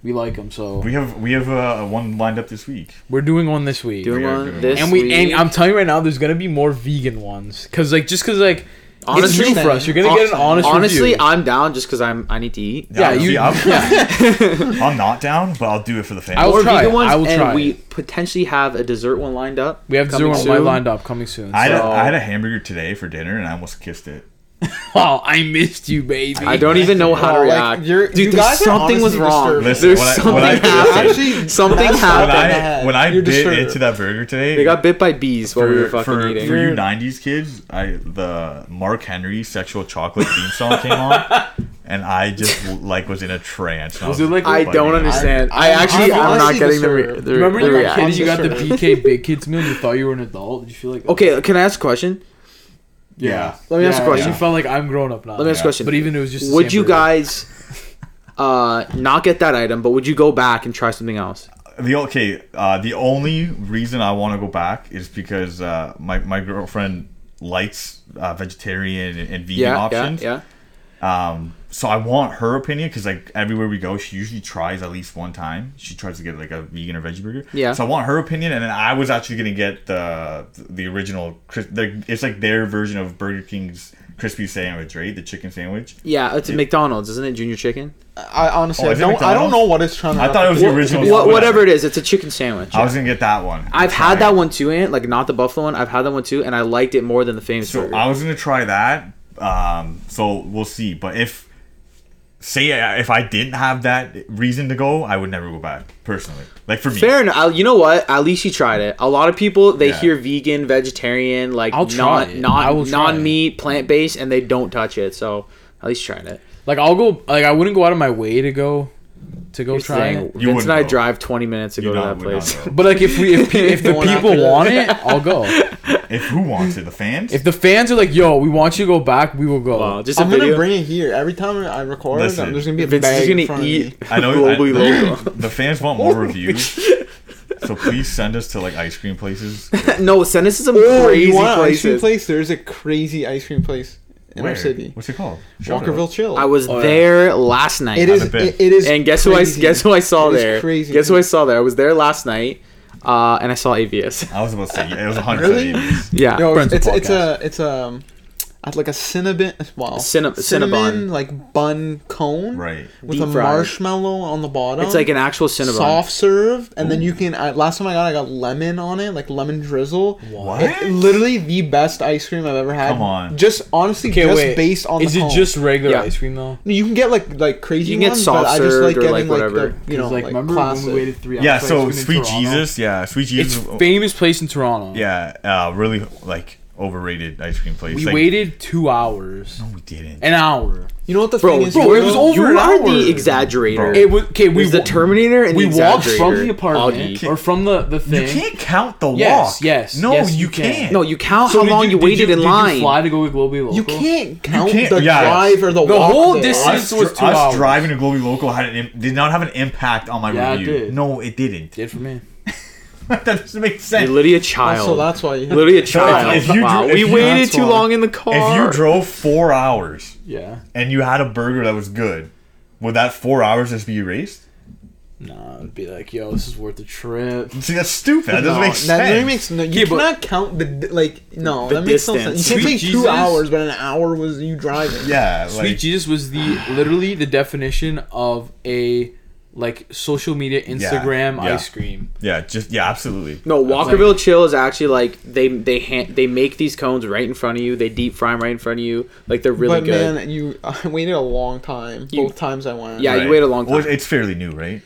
S1: we like them," so
S3: We have we have uh, one lined up this week.
S1: we're doing one this week.
S4: Doing
S3: We are
S4: one
S3: doing
S4: this
S1: and we and. I'm telling you right now, there's gonna be more vegan ones because like just because like
S4: Honestly-
S1: it's new for us, you're gonna get an honest
S4: Honestly,
S1: review.
S4: I'm down just because I'm I need to eat.
S1: Yeah, you-
S3: see, I'm,
S1: yeah.
S3: I'm not down, but I'll do it for the family.
S1: I will
S4: More
S1: try
S4: vegan ones,
S1: I will
S4: and
S1: try
S4: we potentially have a dessert one lined up.
S1: we have
S4: coming
S1: zero one
S4: soon.
S1: lined up coming soon.
S3: I had, a,
S4: So-
S3: I had a hamburger today for dinner and I almost kissed it.
S1: oh, I missed you, baby.
S4: I don't even know how to
S5: Oh, like,
S4: react.
S5: you're-
S4: Dude,
S5: you
S4: there's something was wrong.
S3: Listen,
S4: there's
S3: when I-
S4: something
S3: when I-
S4: happened.
S5: Actually,
S4: something
S5: that's
S3: When
S4: happened.
S3: I when I
S5: You're
S3: bit
S5: disturbed.
S3: into that burger today,
S4: They got bit by bees while
S3: for,
S4: we were fucking
S3: for,
S4: eating.
S3: for you '90s kids, I the Mark Henry "Sexual Chocolate" theme song came on, and I just like was in a trance.
S1: Was
S3: was
S1: it like-
S4: I don't
S3: it.
S4: understand. I,
S5: I'm-
S4: actually
S5: I'm
S4: I'm not getting the, re- the,
S1: Remember
S4: the
S1: you were a
S4: reaction.
S1: kid, you got the
S5: Disturbed.
S1: BK Big Kids meal, and you thought you were an adult. Did you feel like
S4: Okay, can I ask a question?
S3: Yeah.
S4: Let me ask a
S1: Yeah,
S4: question.
S1: You felt like I'm grown up now.
S4: Let me ask a question.
S1: But even it was just.
S4: would you guys uh not get that item, but would you go back and try something else?
S3: The okay, uh, the only reason I want to go back is because uh, my my girlfriend likes uh, vegetarian and, and vegan
S4: Yeah,
S3: options.
S4: yeah, yeah.
S3: Um, so I want her opinion because like everywhere we go, she usually tries at least one time. She tries to get like a vegan or veggie burger.
S4: Yeah.
S3: So I want her opinion, and then I was actually gonna get the the original. cris- The, it's like their version of Burger King's crispy sandwich, right? The chicken sandwich.
S4: Yeah, it's a McDonald's, isn't it? Junior Chicken.
S5: I honestly
S3: Oh,
S5: I don't I don't know what it's trying to
S3: I thought it was the original.
S5: To be
S4: whatever it is, it's a chicken sandwich.
S3: I was gonna get that one.
S4: I've
S3: Try
S4: had
S3: it.
S4: that one too, Ant. Like not the buffalo one. I've had that one too, and I liked it more than the famous
S3: So
S4: burger.
S3: I was gonna try that. Um, so we'll see. But if say uh, if I didn't have that reason to go, I would never go back personally. Like for me,
S4: Fair enough. I'll- You know what? At least you tried it. A lot of people they
S3: Yeah.
S4: hear vegan, vegetarian, like
S1: I'll try
S4: non
S1: it. I
S4: non non meat, plant based, and they don't touch it. So at least tried it.
S1: Like I'll go. Like I wouldn't go out of my way to go to go
S4: Here's the
S1: try
S4: thing,
S1: it.
S3: You
S4: Vince and I
S3: wouldn't go.
S4: drive 20 minutes to
S3: You
S4: go to that place.
S1: But like if we if, if the people want it, I'll go.
S3: If who wants it, the fans.
S1: If the fans are like, "Yo, we want you to go back," we will go.
S4: Wow, just a
S5: I'm gonna bring it here every time I record.
S3: Listen,
S5: there's gonna be a
S4: Vince
S5: bag in
S4: gonna
S5: front of me.
S3: I know
S4: globally
S3: I-
S4: local.
S3: the fans want more reviews. So please send us to like ice cream places.
S4: no, send us to some
S5: Oh,
S4: crazy
S5: you want an ice cream place? There's a crazy ice cream place in
S3: Where?
S5: our city,
S3: What's it called? Shout
S5: Walkerville. Chill.
S4: I was
S1: Oh, yeah.
S4: there last night.
S5: It is. It, it is.
S4: and guess who I guess who I saw
S5: It is
S4: there?
S5: crazy.
S4: Guess who I saw there? I was there last night, uh, and I saw AVS.
S3: I was about to say yeah, it was a hundred.
S5: Really?
S3: Really?
S4: Yeah,
S5: Yo,
S1: Friends
S5: it's
S1: of
S5: it's a it's a it's like a cinnamon wow
S4: Cinna-
S5: cinnamon
S4: Cinnabon.
S5: like bun cone
S3: Right.
S5: with
S4: Deep
S5: a
S4: fried.
S5: marshmallow on the bottom.
S4: it's like an actual Cinnabon.
S5: soft serve, and then you can. I, last time I got, I got lemon on it, like lemon drizzle.
S3: What?
S5: It- literally the best ice cream I've ever had.
S3: Come on.
S5: Just honestly,
S1: Okay,
S5: just
S1: wait.
S5: based on
S1: Is
S5: the
S1: it
S5: cone.
S1: just regular
S4: Yeah.
S1: ice cream though?
S5: You can get like like crazy
S4: You can get
S5: ones,
S4: soft
S5: but I just
S4: served
S5: like
S4: or,
S5: getting
S4: like,
S5: like,
S4: whatever.
S5: the you know
S1: like,
S5: like,
S1: remember
S5: classic.
S1: when we waited three hours?
S3: Yeah.
S1: for
S3: So
S1: ice cream in
S3: sweet
S1: Toronto?
S3: Jesus. Yeah. Sweet Jesus.
S1: It's famous place in Toronto.
S3: yeah. Uh, really like overrated ice cream place.
S1: We
S3: like,
S1: waited two hours,
S3: No, we didn't.
S1: an hour.
S5: You know what the
S4: Bro,
S5: thing is?
S1: bro,
S5: you
S1: it was over
S4: you
S1: an
S4: are
S1: hour.
S4: the exaggerator.
S3: Bro.
S1: It was okay. We
S4: There's the Terminator and
S1: we
S4: the
S1: walked from the apartment or from the the thing.
S3: You can't count the walk.
S1: yes,
S3: No,
S1: yes,
S3: you,
S1: you can.
S3: can't.
S4: No, you count
S1: So
S4: how long
S1: you,
S4: you,
S1: did
S4: waited in
S1: did
S4: line.
S1: You fly to go with Globally Local.
S5: You can't count
S3: can't-
S5: the
S3: yeah.
S5: drive or the,
S1: The
S5: walk
S1: whole
S5: there.
S1: distance-
S3: us,
S1: was two
S3: us
S1: hours.
S3: driving to Global Local had an, did not have an impact on my
S1: Yeah, it
S3: review.
S1: did.
S3: No, it didn't.
S1: Did for me.
S3: that doesn't make sense.
S4: You're literally a child.
S5: So that's why. You,
S4: literally a child.
S3: if you
S4: wow.
S3: dro- if
S4: we
S3: you-
S4: waited
S1: that's
S4: too
S1: why.
S4: long in the car.
S3: if you drove four hours
S1: Yeah.
S3: and you had a burger that was good, would that four hours just be erased?
S1: No, it'd be like, yo, this is worth the trip.
S3: See, that's stupid. That doesn't
S5: no,
S3: make
S5: that
S3: sense.
S5: really makes no. You
S1: Yeah, but-
S5: cannot count the di- like. No,
S4: The
S5: that makes no
S4: distance.
S5: sense. You can't
S1: Sweet
S5: say two hours, but an hour was you driving.
S3: yeah,
S1: Sweet
S3: like
S1: Jesus was the literally the definition of a like social media Instagram
S3: yeah.
S1: ice cream.
S3: yeah, just yeah, absolutely.
S4: no, Walkerville Chill is actually like they they hand, they make these cones right in front of you. They deep fry them right in front of you. Like they're really
S5: but
S4: good.
S5: man, you I waited a long time.
S4: You-
S5: both times I went.
S4: Yeah,
S3: Right.
S4: you wait a long
S3: Well,
S4: time.
S3: it's fairly new, right?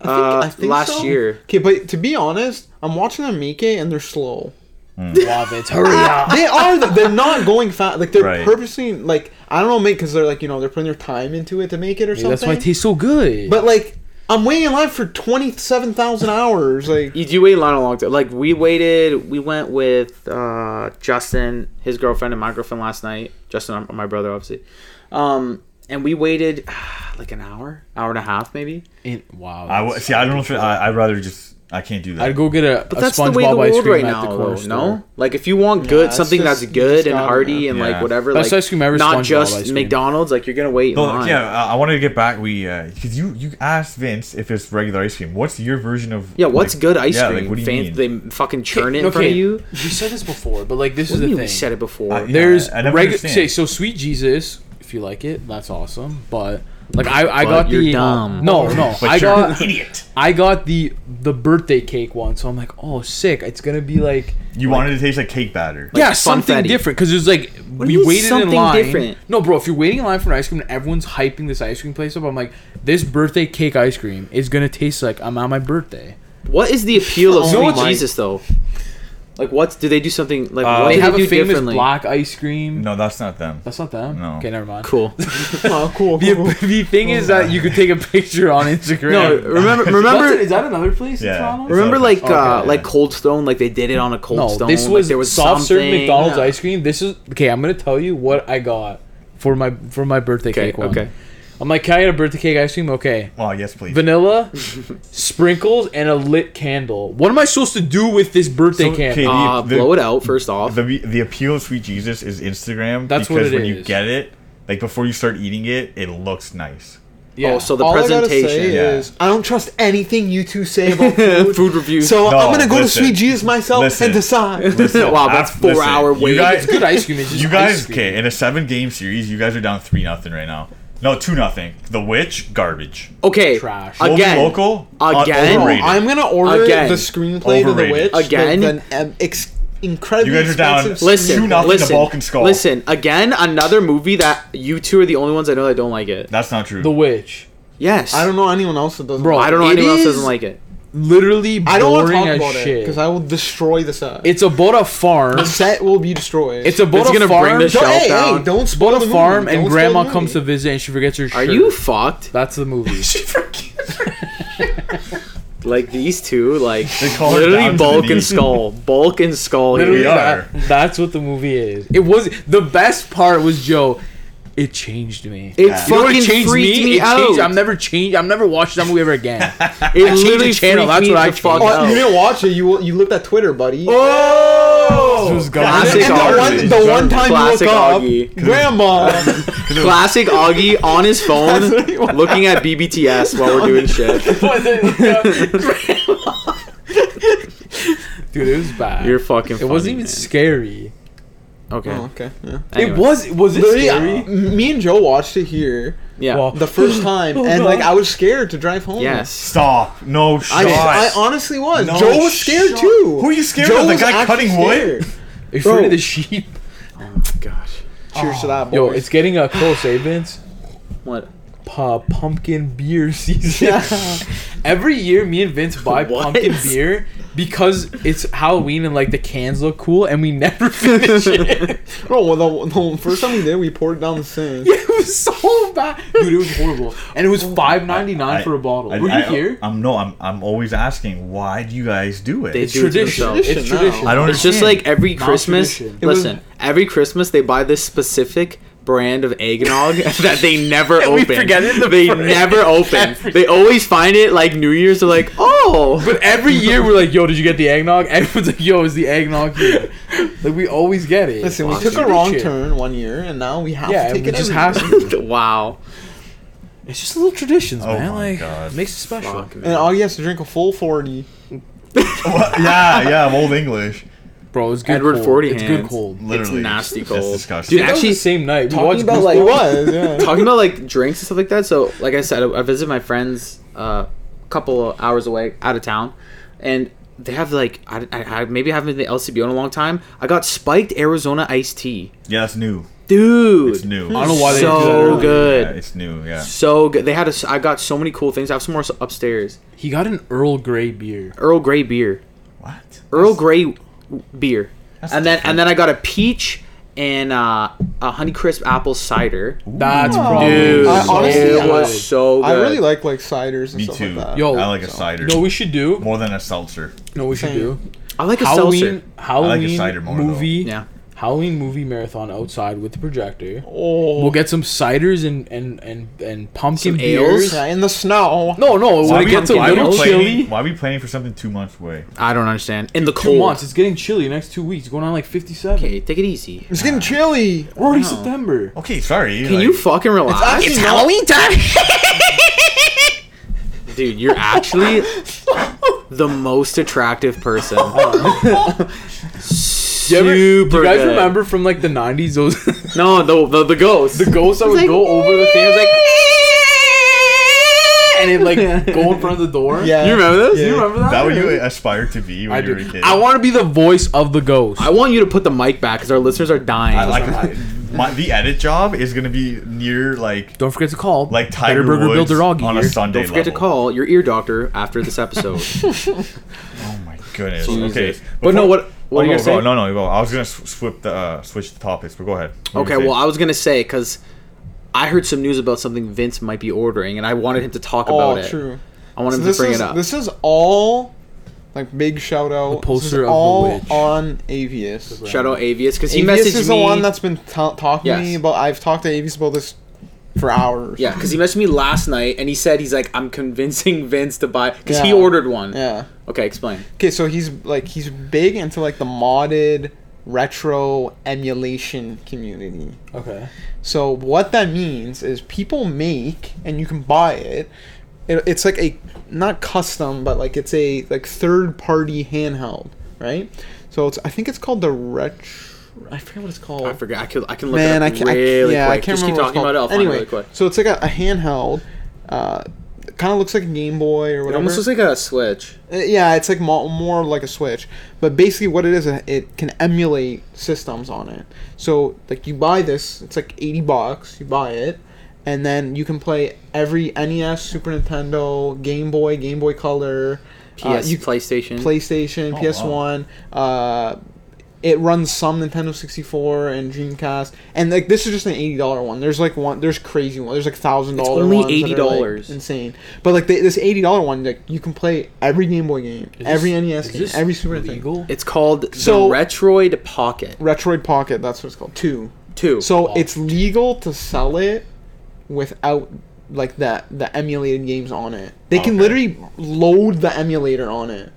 S5: I think,
S4: Uh,
S5: I think
S4: last
S5: so.
S4: year.
S5: Okay, but to be honest, I'm watching them make it and they're slow.
S1: Love it. Hurry up.
S5: they are. They're not going fast. Like they're
S3: Right.
S5: purposely like I don't know, make because they're like you know they're putting their time into it to make it or
S1: Maybe
S5: something.
S1: that's why it tastes so good.
S5: But like I'm waiting in line for twenty seven thousand hours. Like
S4: You do wait in line a long time. Like we waited. We went with uh, Justin, his girlfriend, and my girlfriend last night. Justin, my brother, obviously. Um, and we waited like an hour, hour and a half, maybe.
S1: In- wow.
S3: I w- see. I don't know if I, I'd rather just. I can't do that.
S1: I'd go get a,
S4: But
S1: a
S4: that's the way the
S1: ice
S4: world
S1: cream
S4: right
S1: at
S4: now,
S1: the
S4: though.
S1: corner
S4: No,
S1: store.
S4: like if you want good,
S5: it's
S4: something
S5: just-
S4: that's
S5: you
S4: good and
S5: gotta-
S4: hearty and
S3: Yeah.
S4: like whatever,
S1: Best
S4: like
S1: ice cream ever is
S4: not
S1: SpongeBob ice
S4: just
S1: cream.
S4: McDonald's. Like you're gonna wait in
S3: Well,
S4: line.
S3: yeah, I I wanted to get back. We because you you asked Vince if it's regular ice cream. What's your version of?
S4: Yeah, what's
S3: like-
S4: good ice
S3: yeah,
S4: cream?
S3: Like, what do you
S4: Fan-
S3: mean?
S4: They fucking churn it in front of you.
S1: We said this before, but like this
S4: What
S1: is
S4: do you
S1: the
S4: mean
S1: thing.
S4: we said it before?
S3: Uh, yeah.
S1: There's
S3: I never
S1: regular.
S3: understand.
S1: Say so, sweet Jesus. If you like it, that's awesome. But like I, I
S4: But
S1: got
S4: you're
S1: the
S4: dumb.
S1: no, no.
S3: But
S1: I
S3: you're
S1: got
S3: an idiot.
S1: I got the the birthday cake one, so I'm like, oh, sick. It's gonna be like
S3: You wanted to taste like cake batter.
S1: yeah, something
S4: funfetti.
S1: different because it's like
S4: What do
S1: we
S4: you mean
S1: waited in
S4: something
S1: line.
S4: different?
S1: No, bro, if you're waiting in line for an ice cream and everyone's hyping this ice cream place up, I'm like, this birthday cake ice cream is gonna taste like I'm on my birthday.
S4: What is the appeal of
S1: Oh
S4: Sweet
S1: my-
S4: Jesus though? Like what's do they do something like
S3: Uh,
S4: what
S1: They
S4: do
S1: have
S4: they
S1: a
S4: do
S1: famous
S4: differently?
S1: black ice cream.
S3: No, that's not them.
S1: That's not them.
S3: No.
S1: Okay, never mind.
S4: Cool.
S5: oh, cool.
S1: The, the thing is that you could take a picture on Instagram.
S4: No, remember
S1: That's
S4: remember
S1: it. is that another place
S3: Yeah.
S1: in Toronto?
S4: remember
S3: Okay.
S4: like uh
S1: Okay.
S4: like Cold Stone like they did it on a Cold
S1: No,
S4: Stone.
S1: this
S4: like,
S1: was,
S4: there was
S1: soft serve
S4: something-
S1: McDonald's
S5: Yeah.
S1: ice cream. This is okay. I'm gonna tell you what I got for my for my birthday
S4: Okay,
S1: cake one.
S4: okay.
S1: I'm like, can I get a birthday cake ice cream? Okay.
S3: Well, yes, please.
S1: Vanilla, sprinkles, and a lit candle. What am I supposed to do with this birthday
S3: So,
S1: candle?
S3: okay,
S4: Uh,
S3: the-
S4: blow it out first off.
S3: The the appeal of Sweet Jesus is Instagram.
S1: That's what
S3: because
S1: it
S3: when you
S1: is.
S3: get it, like before you start eating it, it looks nice.
S1: Yeah.
S4: Oh, so the
S5: All I gotta
S4: presentation.
S5: say
S3: Yeah.
S5: is I don't trust anything you two say about food.
S4: Food reviews.
S5: So
S3: No,
S5: I'm gonna go
S3: listen.
S5: to Sweet Jesus myself
S3: Listen.
S5: and decide.
S3: Listen,
S4: Wow, that's
S3: af-
S4: four hour wait.
S3: You guys,
S1: It's good ice cream. It's just
S3: you guys,
S1: ice cream.
S3: okay? In a seven game series, you guys are down three nothing right now. No, two nothing. The Witch, garbage.
S4: okay,
S1: Trash.
S3: Moby
S4: again,
S3: local,
S4: Again?
S5: No,
S3: overrated.
S5: I'm gonna order
S4: Again.
S5: the screenplay to the
S3: Overrated.
S5: witch.
S4: Again?
S5: the, the um, ex- incredibly
S3: You guys are down
S5: expensive
S4: listen,
S3: Two nothing to
S4: listen,
S3: Bulk and Skull.
S4: listen. Again, another movie that you two are the only ones I know that don't like it.
S3: That's not true.
S1: The Witch.
S4: Yes,
S5: I don't know anyone else that doesn't.
S1: Bro,
S5: like
S4: I don't know
S5: it.
S4: anyone else
S5: It
S4: doesn't like it.
S1: Literally boring
S5: I don't want to talk
S1: as
S5: about
S1: shit.
S5: it because I will destroy the set.
S1: it's about a farm.
S5: the set will be destroyed.
S1: It's about
S4: It's
S1: a
S4: gonna
S1: farm.
S4: bring the
S5: Don't,
S4: shelf
S5: hey,
S4: down.
S5: hey, don't spoil
S1: about
S5: the
S1: a
S5: movie.
S1: farm,
S5: Don't
S1: and grandma comes to visit, and she forgets her
S4: Are you fucked?
S1: That's the movie.
S4: Like these two, like
S3: call her down
S4: literally bulk and skull, bulk and skull.
S1: Literally,
S3: We are.
S1: that- that's what the movie is. It was the best part was Joe. It changed me.
S4: It
S1: You know what
S4: fucking
S1: changed
S4: freaked me,
S1: It
S4: out.
S1: changed. I'm never changed. I'm never watching that movie ever again.
S4: it
S1: changed the channel, that's what I
S4: the fuck.
S5: Oh, you didn't watch it. You you looked at Twitter, buddy.
S3: oh,
S1: This was
S4: Classic
S5: and the one, the one time
S4: Classic
S5: you look up, grandma.
S4: Classic Augie on his phone,
S5: That's what he was.
S4: looking at BBTS while we're doing shit.
S1: Dude, it was bad.
S4: You're fucking.
S1: it
S4: funny,
S1: wasn't even
S4: man.
S1: scary.
S4: Okay.
S5: oh, okay. Yeah.
S4: Anyways.
S1: It was. Was it
S5: Literally,
S1: scary?
S5: uh, me and Joe watched it here
S4: Yeah.
S1: Well,
S5: the first time, and like I was scared to drive home.
S4: yes.
S3: Stop! No shot.
S5: I, I honestly was.
S3: No
S5: Joe was scared
S3: shot.
S5: too.
S3: Who are you scared
S5: Joe
S3: of? The guy
S5: actually
S3: cutting wood?
S5: scared.
S1: Are you
S5: Bro.
S1: afraid of the sheep?
S4: Oh my gosh.
S5: Cheers to that, boys.
S1: Yo, it's getting a close, eh, Vince?
S4: What?
S1: Pa- pumpkin beer season.
S5: Yeah.
S1: Every year, me and Vince buy
S4: What?
S1: pumpkin beer because it's Halloween and like the cans look cool, and we never finish it.
S5: Bro, well, the, the first time we did, we poured it down the sink.
S1: yeah, it was so bad, dude. It was horrible, and it was oh, five ninety nine
S3: I-
S1: for a bottle.
S3: I-
S1: Were you
S3: I-
S1: here?
S3: I'm no. I'm. I'm always asking. Why do you guys do it?
S4: They
S1: It's
S4: do it
S1: tradition.
S4: themselves.
S1: It's
S5: Tradition now.
S1: tradition.
S3: I don't
S4: It's just like every Christmas.
S1: tradition.
S5: Was-
S4: Listen, every Christmas they buy this specific brand of eggnog that they never
S1: We
S4: open.
S1: forget it the
S4: they
S1: fridge.
S4: never open. They always find it like New Year's. They're like, oh,
S1: But every year we're like, "Yo, did you get the eggnog?" Everyone's like, "Yo, is the eggnog here?" Like we always get it.
S5: Listen, we
S4: Fuck,
S5: took a wrong turn one year, and now we have
S1: Yeah,
S5: to take
S1: we
S5: it.
S1: just
S5: every
S1: have to.
S4: wow.
S1: It's just little traditions,
S3: Oh
S1: man.
S3: my
S1: like
S3: God.
S1: makes it special.
S4: Fuck,
S5: And all he has to drink a full forty.
S3: Yeah, yeah. I'm old English.
S1: Bro, it's good.
S4: Edward
S1: cold.
S4: Forty
S1: It's
S4: hands.
S1: good cold.
S3: Literally,
S4: it's nasty
S3: That's
S4: cold.
S3: disgusting.
S4: Dude, actually,
S1: the same night. We
S5: Talking about
S1: Goosebumps.
S5: like was yeah.
S4: talking about like drinks and stuff like that. So, like I said, I, I visit my friends uh, a couple of hours away, out of town, and they have like I, I, I maybe I haven't been to the LCBO in a long time. I got spiked Arizona iced tea,
S3: Yeah, that's new.
S4: dude.
S3: It's new.
S1: I don't know why they didn't do that
S4: so good.
S3: Yeah, it's new. Yeah.
S4: So good. They had a. s- I got so many cool things. I have some more upstairs.
S1: He got an Earl Grey beer.
S4: Earl Grey beer.
S3: What?
S4: Earl Grey beer.
S3: That's
S4: and then and then I got a peach and uh, a Honeycrisp apple cider.
S1: That's
S5: Ooh.
S1: probably
S4: Dude,
S5: I honestly-
S4: it was so good.
S5: I really like like ciders and
S3: Me
S5: stuff
S3: too.
S5: like that.
S1: Yo,
S3: I like a cider.
S1: No, we should do.
S3: more than a seltzer.
S1: No, we should
S5: Same.
S1: do.
S4: I like a
S1: Halloween.
S4: seltzer.
S1: Halloween
S3: cider more, though.
S1: movie.
S4: Yeah.
S1: Halloween movie marathon outside with the projector.
S5: Oh,
S1: We'll get some ciders and and and, and pumpkin
S4: Some
S1: beers.
S4: ales?
S5: yeah, in the snow.
S1: No, no,
S3: Why
S1: when it gets a little
S3: we
S1: chilly.
S3: planning, Why are we planning for something two months away?
S4: I don't understand. In the cold.
S1: Two
S4: cold.
S1: months. It's getting chilly next two weeks. Going on like fifty-seven.
S4: Okay, take it easy.
S5: It's getting chilly.
S1: We're already September.
S3: Okay, sorry.
S4: Can
S3: like-
S4: you fucking relax?
S5: actually not-
S4: time. Dude, you're actually the most attractive person.
S1: Do you, ever,
S4: Super
S1: do you guys
S4: good.
S1: remember from like the nineties those
S4: No, the the, the ghost.
S1: the ghost that would
S4: like,
S1: go over the thing? It was like and it like go in front of the door.
S5: Yeah.
S4: You remember this?
S5: Yeah.
S1: You remember that?
S3: That what you aspired to be when
S1: I
S3: you were a kid?
S1: I want to be the voice of the ghost.
S4: I want you to put the mic back because our listeners are dying.
S3: I like my, the edit job is gonna be near like
S1: Don't forget to call
S3: like Tiger
S1: Burger
S3: Woods
S1: Builder Augie
S3: on a. Sunday.
S4: Don't forget to call your ear doctor after this episode.
S3: Oh my goodness.
S4: Jesus.
S3: Okay,
S4: But no, what- what
S3: oh,
S4: are you
S3: go,
S4: gonna say?
S3: No, no, go. I was gonna sw- swip the uh, switch the topics, but go ahead. What
S4: okay, well, I was gonna say because I heard some news about something Vince might be ordering, and I wanted him to talk
S5: Oh,
S4: about it.
S5: true.
S4: I want
S5: So
S4: him
S5: this
S4: to bring
S5: is
S4: it up.
S5: this is all like big shout out.
S1: The poster
S5: this is
S1: of the
S5: all
S1: witch.
S5: on Avius.
S4: Shout out Avius because he
S5: Avius
S4: messaged
S5: is
S4: me.
S5: the one that's been ta- talking to me
S4: Yes.
S5: about. I've talked to Avius about this for hours.
S4: yeah, because he messaged me last night, and he said he's like, I'm convincing Vince to buy because he ordered one.
S5: Yeah.
S4: Okay, explain.
S5: Okay, so he's like he's big into like the modded retro emulation community.
S1: Okay.
S5: So what that means is people make and you can buy it. it it's like a not custom, but like it's a like third party handheld, right? So it's I think it's called the retro. I forget what it's called.
S4: I forget. I can I can look
S5: Man,
S4: it
S5: I
S4: up
S5: can't. I-
S4: really
S5: yeah,
S4: quick.
S5: I can't
S4: Just keep
S5: remember. what
S4: talking about it. I'll
S5: called.
S4: find
S5: anyway,
S4: it really quick.
S5: so it's like a, a handheld. Uh, kind of looks like a Game Boy or
S4: It
S5: whatever.
S4: almost looks like a Switch.
S5: Uh, yeah, it's like mo- more like a Switch. But basically, what it is, uh, it can emulate systems on it. So, like, you buy this, it's like 80 bucks, you buy it, and then you can play every NES, Super Nintendo, Game Boy, Game Boy Color,
S4: PS,
S5: uh, you,
S4: PlayStation.
S5: PlayStation,
S3: Oh,
S5: PS1. Uh, it runs some Nintendo 64 and Dreamcast, and like this is just an eighty dollar one. There's like one, there's crazy one. There's like thousand
S4: It's
S5: dollar.
S4: only
S5: ones that are, like,
S4: $80.
S5: insane. But like the, this eighty dollar one, like you can play every Game Boy game,
S1: Is
S5: every
S1: this-
S5: NES game, every Super Nintendo.
S1: legal?
S4: it's called
S5: So-
S4: the Retroid Pocket
S5: Retroid Pocket, that's what it's called. Two.
S4: Two.
S5: So
S1: Oh.
S5: it's legal to sell it without like that the emulated games on it. They can
S3: Okay.
S5: literally load the emulator on it.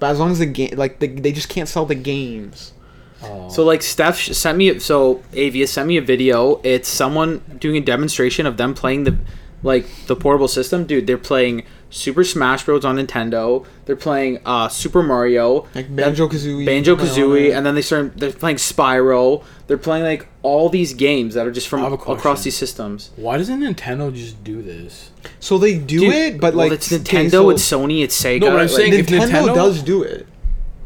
S5: But as long as the game like the, they just can't sell the games.
S1: Oh.
S4: So like Steph sent me so Avia sent me a video. It's someone doing a demonstration of them playing the like the portable system. Dude, they're playing Super Smash Bros on Nintendo. They're playing uh Super Mario,
S5: Like Banjo Kazooie.
S4: Banjo Kazooie, and then they start they're playing Spyro. They're playing like all these games that are just from
S1: I have a
S4: across these systems.
S1: Why doesn't Nintendo just do this?
S5: So they do
S4: Dude,
S5: it, but
S4: well,
S5: like
S4: it's
S5: okay,
S4: Nintendo,
S5: so
S4: it's Sony, it's Sega.
S1: No, but I'm
S4: like-
S1: saying- if
S5: Nintendo,
S1: Nintendo-
S5: does do it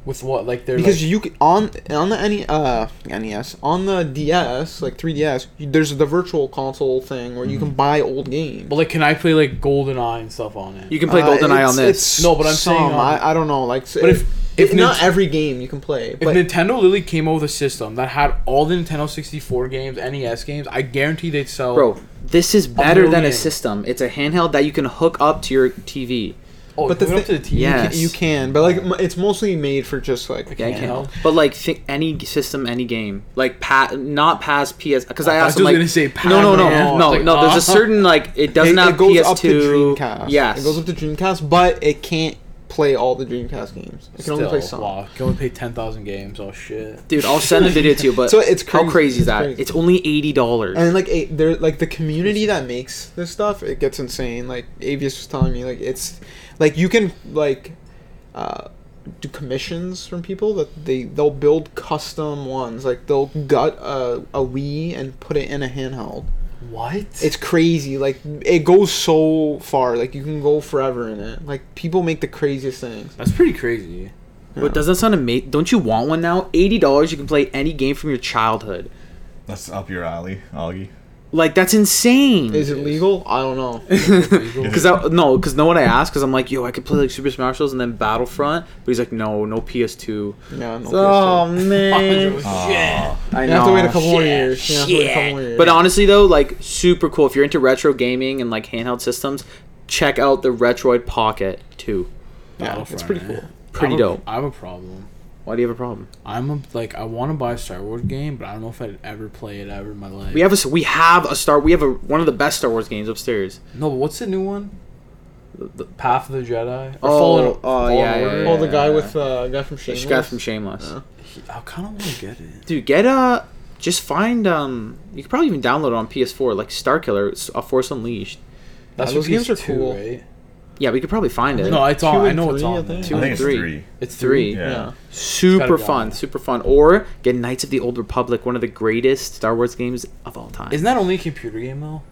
S1: With what? Like they're
S5: because
S1: like,
S5: you c- on on the NE, uh, NES on the DS like 3DS, you, there's the virtual console thing where you
S1: Mm-hmm.
S5: can buy old games.
S1: But like, can I play like GoldenEye and stuff on it?
S4: you can play
S5: Uh,
S4: GoldenEye on this.
S1: No, but I'm
S5: some,
S1: saying, um,
S5: I, I don't know. Like,
S1: but if- if
S5: if not
S1: Nint-
S5: every game you can play,
S1: if
S5: but
S1: Nintendo literally came out with a system that had all the Nintendo 64 games, NES games, I guarantee they'd sell.
S4: Bro, this is better than a system. It's a handheld that you can hook up to your TV.
S1: Oh,
S5: but
S1: but
S5: the
S1: the up to the TV.
S4: Yeah.
S5: you,
S4: Yes.
S5: can, you can. But like, it's mostly made for just like
S4: Yeah, I
S1: Handheld?
S4: can. But like, think any system, any game, like pa- not past PS. Because I
S1: I
S4: asked
S1: was
S4: like,
S1: gonna say past-
S4: no, no, no,
S5: yeah.
S4: no,
S1: Like,
S4: no. There's a uh-huh. certain like it doesn't
S5: it,
S4: have
S5: it goes
S4: PS2.
S5: up to Dreamcast.
S4: Yes,
S5: it goes up to Dreamcast, but it can't play all the Dreamcast games. It can only play
S1: Still,
S5: some.
S1: wow, can only play 10,000 games. Oh shit.
S4: dude. I'll send the video to you. But
S5: So it's
S4: how
S5: crazy.
S4: crazy is that?
S5: crazy.
S4: It's only eighty dollars.
S5: And like, a, there, like the community that makes this stuff, it gets insane. Like Avius was telling me, like it's, like you can like, uh, do commissions from people that they they'll build custom ones. Like they'll gut a, a Wii and put it in a handheld.
S1: What?
S5: It's crazy. Like it goes so far. Like you can go forever in it. Like people make the craziest things.
S1: That's pretty crazy. Yeah.
S4: But does that sound amazing? Don't you want one now? Eighty dollars, you can play any game from your childhood.
S3: That's up your alley, Augie.
S4: Like that's insane.
S5: Is it legal? I don't know.
S4: Because no, because no one I asked, because I'm like, yo, I could play like Super Smash Bros. and then Battlefront, but he's like, no, no PS2.
S5: Yeah, no.
S4: Oh
S5: PS2.
S4: man, oh,
S3: Aw.
S4: I
S5: You
S4: know.
S5: have to wait a couple more
S4: Shit,
S5: years. You have to wait a couple more
S4: shit.
S5: years.
S4: But honestly, though, like super cool. If you're into retro gaming and like handheld systems, check out the Retroid Pocket 2.
S5: yeah, it's pretty cool.
S4: Pretty
S1: I have a-
S4: dope.
S1: I have a problem.
S4: Why do you have a problem?
S1: I'm a, like I want to buy a Star Wars game, but I don't know if I'd ever play it ever in my life.
S4: We have a s- we have a star. We have a one of the best Star Wars games upstairs.
S1: no, but what's the new one? The, the Path of the Jedi. Or
S4: Oh,
S1: Fallen,
S4: oh,
S1: Fallen
S4: yeah, yeah, yeah.
S5: Oh, the guy with uh, guy from
S4: This
S5: Shameless.
S4: guy from Shameless.
S5: Yeah.
S1: I kind of want to get it.
S4: Dude, get a. Just find um. You could probably even download it on PS4, like Starkiller, it's a Force Unleashed.
S1: That's
S5: those games are
S1: PS2,
S5: cool.
S1: right?
S4: Yeah, we could probably find it.
S1: No, it's thought
S5: Two
S1: I
S5: and
S1: know it's
S5: three, I
S1: on
S5: think.
S1: there.
S4: Two
S3: I
S4: and
S3: think it's
S4: three.
S3: three.
S1: It's
S4: three.
S3: Yeah.
S5: Yeah.
S4: Super fun,
S1: on.
S4: super fun. Or get Knights of the Old Republic, one of the greatest Star Wars games of all time.
S1: Isn't that only a computer game though?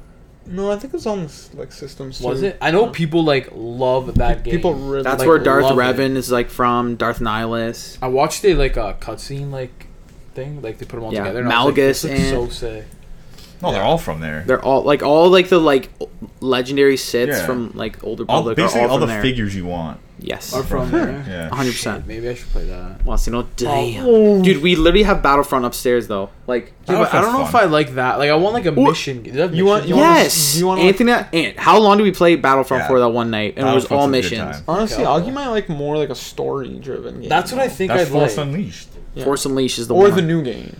S5: No, I think it's on like systems.
S1: Was
S5: too.
S1: it? I know people like love that game.
S5: People really.
S4: That's
S1: like,
S4: where Darth. Revan is like from. Darth Nihilus.
S1: I watched a like a cutscene like thing, like they put them all
S4: Yeah,
S1: together. And I was like,
S4: Malgus
S1: this looks so
S4: and-
S1: sick.
S3: No, they're all from there.
S4: They're all like all like the like legendary Siths
S3: Yeah.
S4: from like Old
S3: all,
S4: Republic are
S3: basically
S4: all
S3: all
S4: from
S3: the
S4: there.
S3: figures you want.
S4: yes.
S1: Are from there.
S3: Yeah.
S4: 100%.
S1: Maybe I should play that.
S4: Well, so you know, damn.
S5: Oh.
S4: Dude, we literally have Battlefront upstairs though. Like,
S1: Yeah, but I don't know
S3: Battlefront's
S1: if I like that. Like I want like a mission. Does it have
S5: You want- you
S1: on
S5: want-
S1: it?
S4: yes,
S5: you wanna, like-
S4: Anthony. Ant, how long did we play Battlefront
S3: Yeah.
S4: for that one night? And it was all
S3: Battlefront's a good
S4: missions.
S5: Honestly,
S1: I'll
S5: Augie
S1: go.
S5: might like more like a story-driven game.
S1: That's what I think
S3: That's
S1: I'd
S3: Force
S1: like.
S3: Unleashed.
S5: Yeah.
S4: Force Unleashed is the
S5: or
S4: one.
S5: the new game.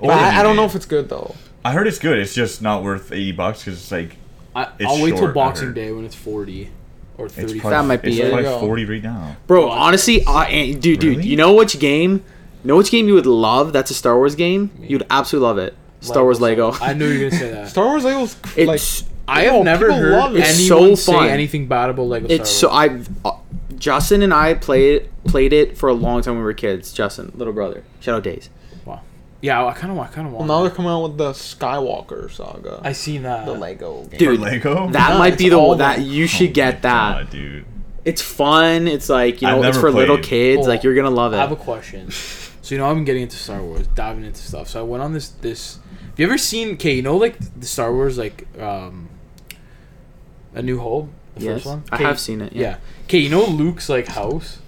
S3: Or
S5: But
S3: the
S5: I, I don't know if it's good though.
S3: I heard it's good. It's just not worth eighty bucks because it's like
S1: I,
S3: It's
S1: I'll wait till
S3: short, I
S1: Boxing
S3: heard.
S1: Day when it's forty or
S3: it's
S1: thirty.
S3: probably,
S4: That might be
S3: it's
S4: it.
S3: probably
S5: There you go.
S3: forty right now.
S4: Bro, honestly, uh, Ant- dude, dude,
S3: Really?
S4: you know which game You know which game you would love? That's a Star Wars game. You'd absolutely love it. Star Wars Lego.
S1: I knew you were gonna say that.
S5: Star Wars Lego's
S4: It's
S5: like
S1: I have
S5: Oh,
S1: never
S5: people
S1: heard
S5: love it.
S1: anyone
S4: It's so
S1: say anything bad about Lego.
S4: it's so
S1: Star Wars.
S4: I, uh, Justin and I played played it for a long time when we were kids. Justin, little brother, shout out Days.
S1: Yeah, I kind of, I kind of
S5: well,
S1: want.
S5: now they're coming out with the Skywalker saga.
S1: I seen that.
S5: the Lego game.
S4: Dude,
S3: Lego?
S4: that
S5: Yeah,
S4: might be the
S5: all
S4: one that you should get that.
S3: God, dude.
S4: It's fun. It's like you
S3: I've
S4: know, it's
S3: never
S4: for little
S3: played.
S4: kids.
S1: Oh,
S4: like you're gonna love it.
S1: I have a
S4: it.
S1: question. So you know I've been getting into Star Wars, diving into stuff. So I went on this this. Have you ever seen? Okay, you know like the Star Wars like um. A New Hope, the
S4: Yes,
S1: first one.
S4: I
S1: 'Kay,
S4: have seen it.
S1: Yeah.
S4: Yeah.
S1: Okay, you know Luke's like house.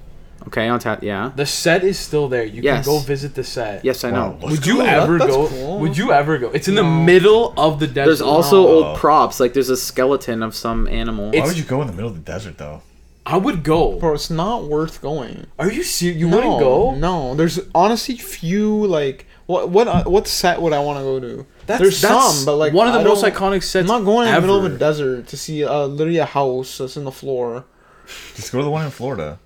S4: Okay, on tap. Yeah.
S1: The set is still there. You
S4: Yes.
S1: can go visit the set.
S4: Yes, I
S3: Wow,
S4: know.
S3: looks
S1: Would you
S3: cool.
S1: ever
S5: That- that's
S1: go?
S5: cool.
S1: Would you ever go? It's in the middle of the desert.
S4: There's also old props. Like there's a skeleton of some animal.
S3: Why
S1: It's-
S3: would you go in the middle of the desert though?
S1: I would go.
S5: Bro, it's not worth going.
S1: Are you serious? You
S5: no,
S1: wouldn't go?
S5: No, there's honestly few like what what uh, what set would I want to go to?
S1: That's,
S5: there's
S1: that's
S5: some, but like
S1: one of the
S5: I
S1: most
S5: don't-
S1: iconic sets.
S5: I'm not going in the middle of a desert to see uh, literally a house that's in the floor.
S3: Just go to the one in Florida.